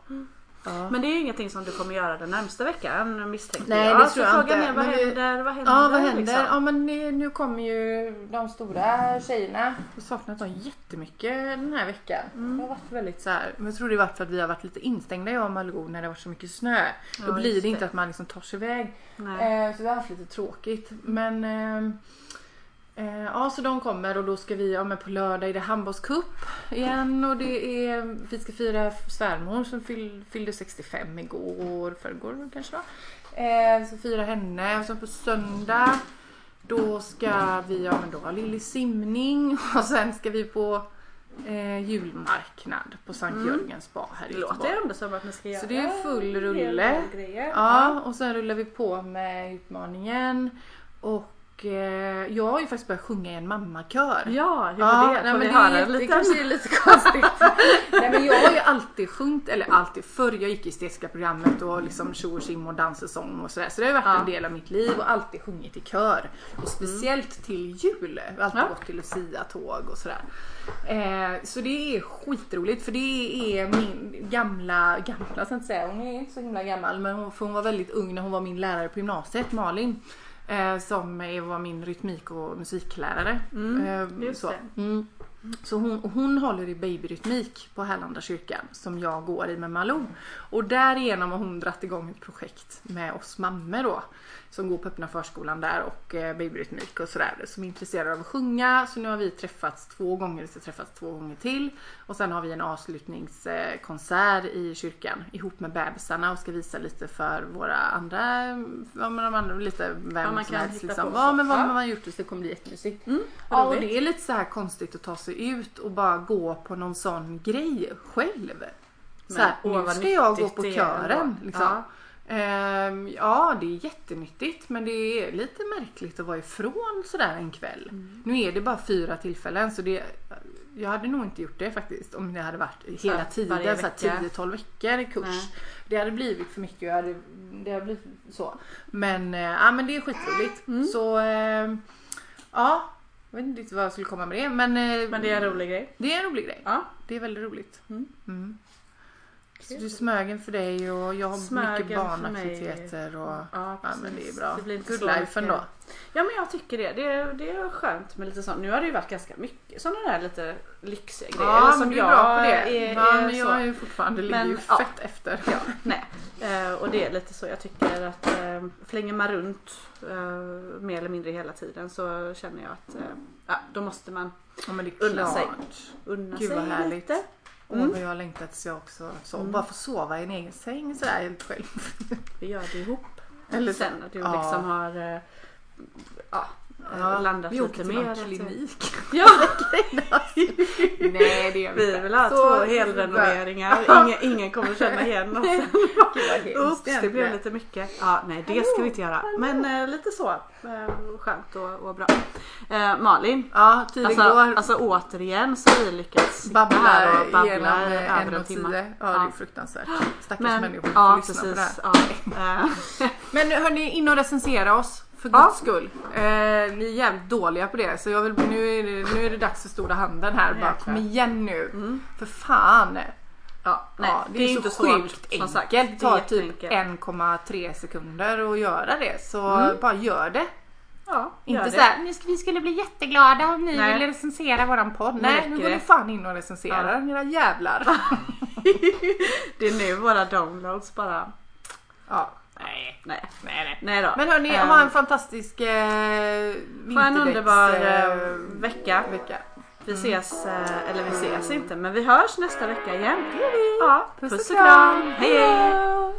Ja. Men det är ingenting som du kommer göra den närmsta veckan misstänker Nej, jag. det Så tror jag inte. är vad Men händer? Vad händer? Ja vad händer? liksom? Ja men nu, nu kommer ju de stora tjejerna. Jag har saknat dem jättemycket den här veckan. Mm. Det har varit väldigt så här. Men jag tror det varit för att vi har varit lite instängda jag och Malou när det har varit så mycket snö. Då Ja, blir just det inte det. att man liksom tar sig iväg. Nej. Eh, så vi har haft lite tråkigt. Men ehm, eh, ja så de kommer och då ska vi, ja men på lördag är det handbollscup igen och det är, vi ska fira svärmor som fyll, fyllde 65 igår, förrgår kanske va? Eh, så fira henne och sen på söndag då ska vi, ja men då ha lillig simning och sen ska vi på eh, julmarknad på Sankt Mm. Jörgens spa här i Det Göteborg. låter ändå som att ni ska göra Så det är full rulle. Ja, och sen rullar vi på med utmaningen. Och jag har ju faktiskt börjat sjunga i en mammakör. Ja, hur var det? nej, men det, är jätte, det kanske är lite konstigt. nej, men jag har ju alltid sjungit, eller alltid förr, jag gick i estetiska programmet och liksom tjo och tjim och dans och sång och sådär. Så det har varit Ja. en del av mitt liv och alltid sjungit i kör. Och speciellt till jul. Jag har alltid Ja. gått till Lucia-tåg och sådär. Eh, så det är skitroligt för det är min gamla, gamla ska jag inte säga, hon är inte så himla gammal men hon, för hon var väldigt ung när hon var min lärare på gymnasiet, Malin. Eh, som var min rytmik och musiklärare. Mm, Eh, så. Mm. Så hon, hon håller i babyrytmik på Härlanda kyrkan som jag går i med Malou. Och därigenom har hon dratt igång ett projekt med oss mammor då. Som går på öppna förskolan där och eh, babyrytmik och sådär. Som är intresserade av att sjunga. Så nu har vi träffats två gånger, vi ska träffas två gånger till. Och sen har vi en avslutningskonsert i kyrkan ihop med bebisarna och ska visa lite för våra andra, ja men de andra, lite vem man som kan helst liksom. Ja men vad Ja. man har gjort så det kommer bli jättemysigt. Mm, Ja, och det är lite så här konstigt att ta sig ut och bara gå på någon sån grej själv. Så här, nu ska jag gå på kören. Liksom. Ja. Ehm, ja, det är jättenyttigt men det är lite märkligt att vara ifrån sådär en kväll. Mm. Nu är det bara fyra tillfällen så det jag hade nog inte gjort det faktiskt om det hade varit hela tiden, så här vecka. 10-12 veckor i kurs. Nej. Det hade blivit för mycket. Jag hade, det hade blivit så. Men, eh, ja, men det är skitroligt. Mm. Så eh, ja, jag vet inte riktigt vad jag skulle komma med det. Men, eh, Men det är en rolig grej. det är en rolig grej. Ja. Det är väldigt roligt. Mm. Så det är Smögen för dig och jag har Smögen mycket barnaktiviteter. Och, Ja, ja, men det är bra. Det blir Good life ändå. Ja men jag tycker det. Det är, det är skönt med lite sånt. Nu har det ju varit ganska mycket sådana där lite lyxiga grejer. Ja, som men du är jag bra på det. Är, ja, är men jag är ju fortfarande ligger Men, ju ja. fett efter. Ja, nej. Eh, och det är lite så jag tycker att eh, flänger man runt eh, mer eller mindre hela tiden så känner jag att eh, ja, då måste man Ja, men det är Unna klart. sig. unna Gud sig vad härligt. lite. Åh Mm. vad jag har längtat tills jag också så. Mm. Bara få sova i en egen säng sådär helt själv. Vi gör det ihop. Eller så. Sen att du Ja. liksom har eh, ja, Ja, landat vi åker lite till mer. någon att- klinik. Ja, Nej det gör vi vill ha två helrenoveringar. Ingen, ingen kommer känna igen oss. Oops, det blev lite mycket. Ja, nej det ska vi inte göra. Men eh, lite så. Eh, skönt och, och bra. Eh, Malin. Ja, Alltså, går. alltså återigen så har vi lyckats sitta här och babbla genom eh, över en en timme. Ja, det är fruktansvärt. Stackars Men, människor som ja får lyssna precis. på det här. Ja. Eh, Men hörni, in och recensera oss. För Ja. guds skull. Eh, ni är jävligt dåliga på det. Så jag vill, nu, är det, nu är det dags för stora handen här. Bara, kom igen nu. Mm. För fan. Ja, nej, ja, det, är, inte så sjukt som sagt. enkelt. Det Det är tar typ jätteenkelt. 1,3 sekunder att göra det. Så Mm. bara gör det. Ja, Inte det. såhär, nu ska, vi skulle bli jätteglada om ni Nej. ville recensera våran podd. Nej, nu går det. ni fan in och recenserar Ja. era jävlar. Det är nu våra downloads bara. ja, nej, Nej, nej, nej. nej då. Men hörni, Ehm, ha en fantastisk eh, ha en underbar eh, eh, vecka. vecka. Vi ses, eh, eller vi ses inte, men vi hörs nästa vecka igen. Ja, Puss puss och kram. Hej.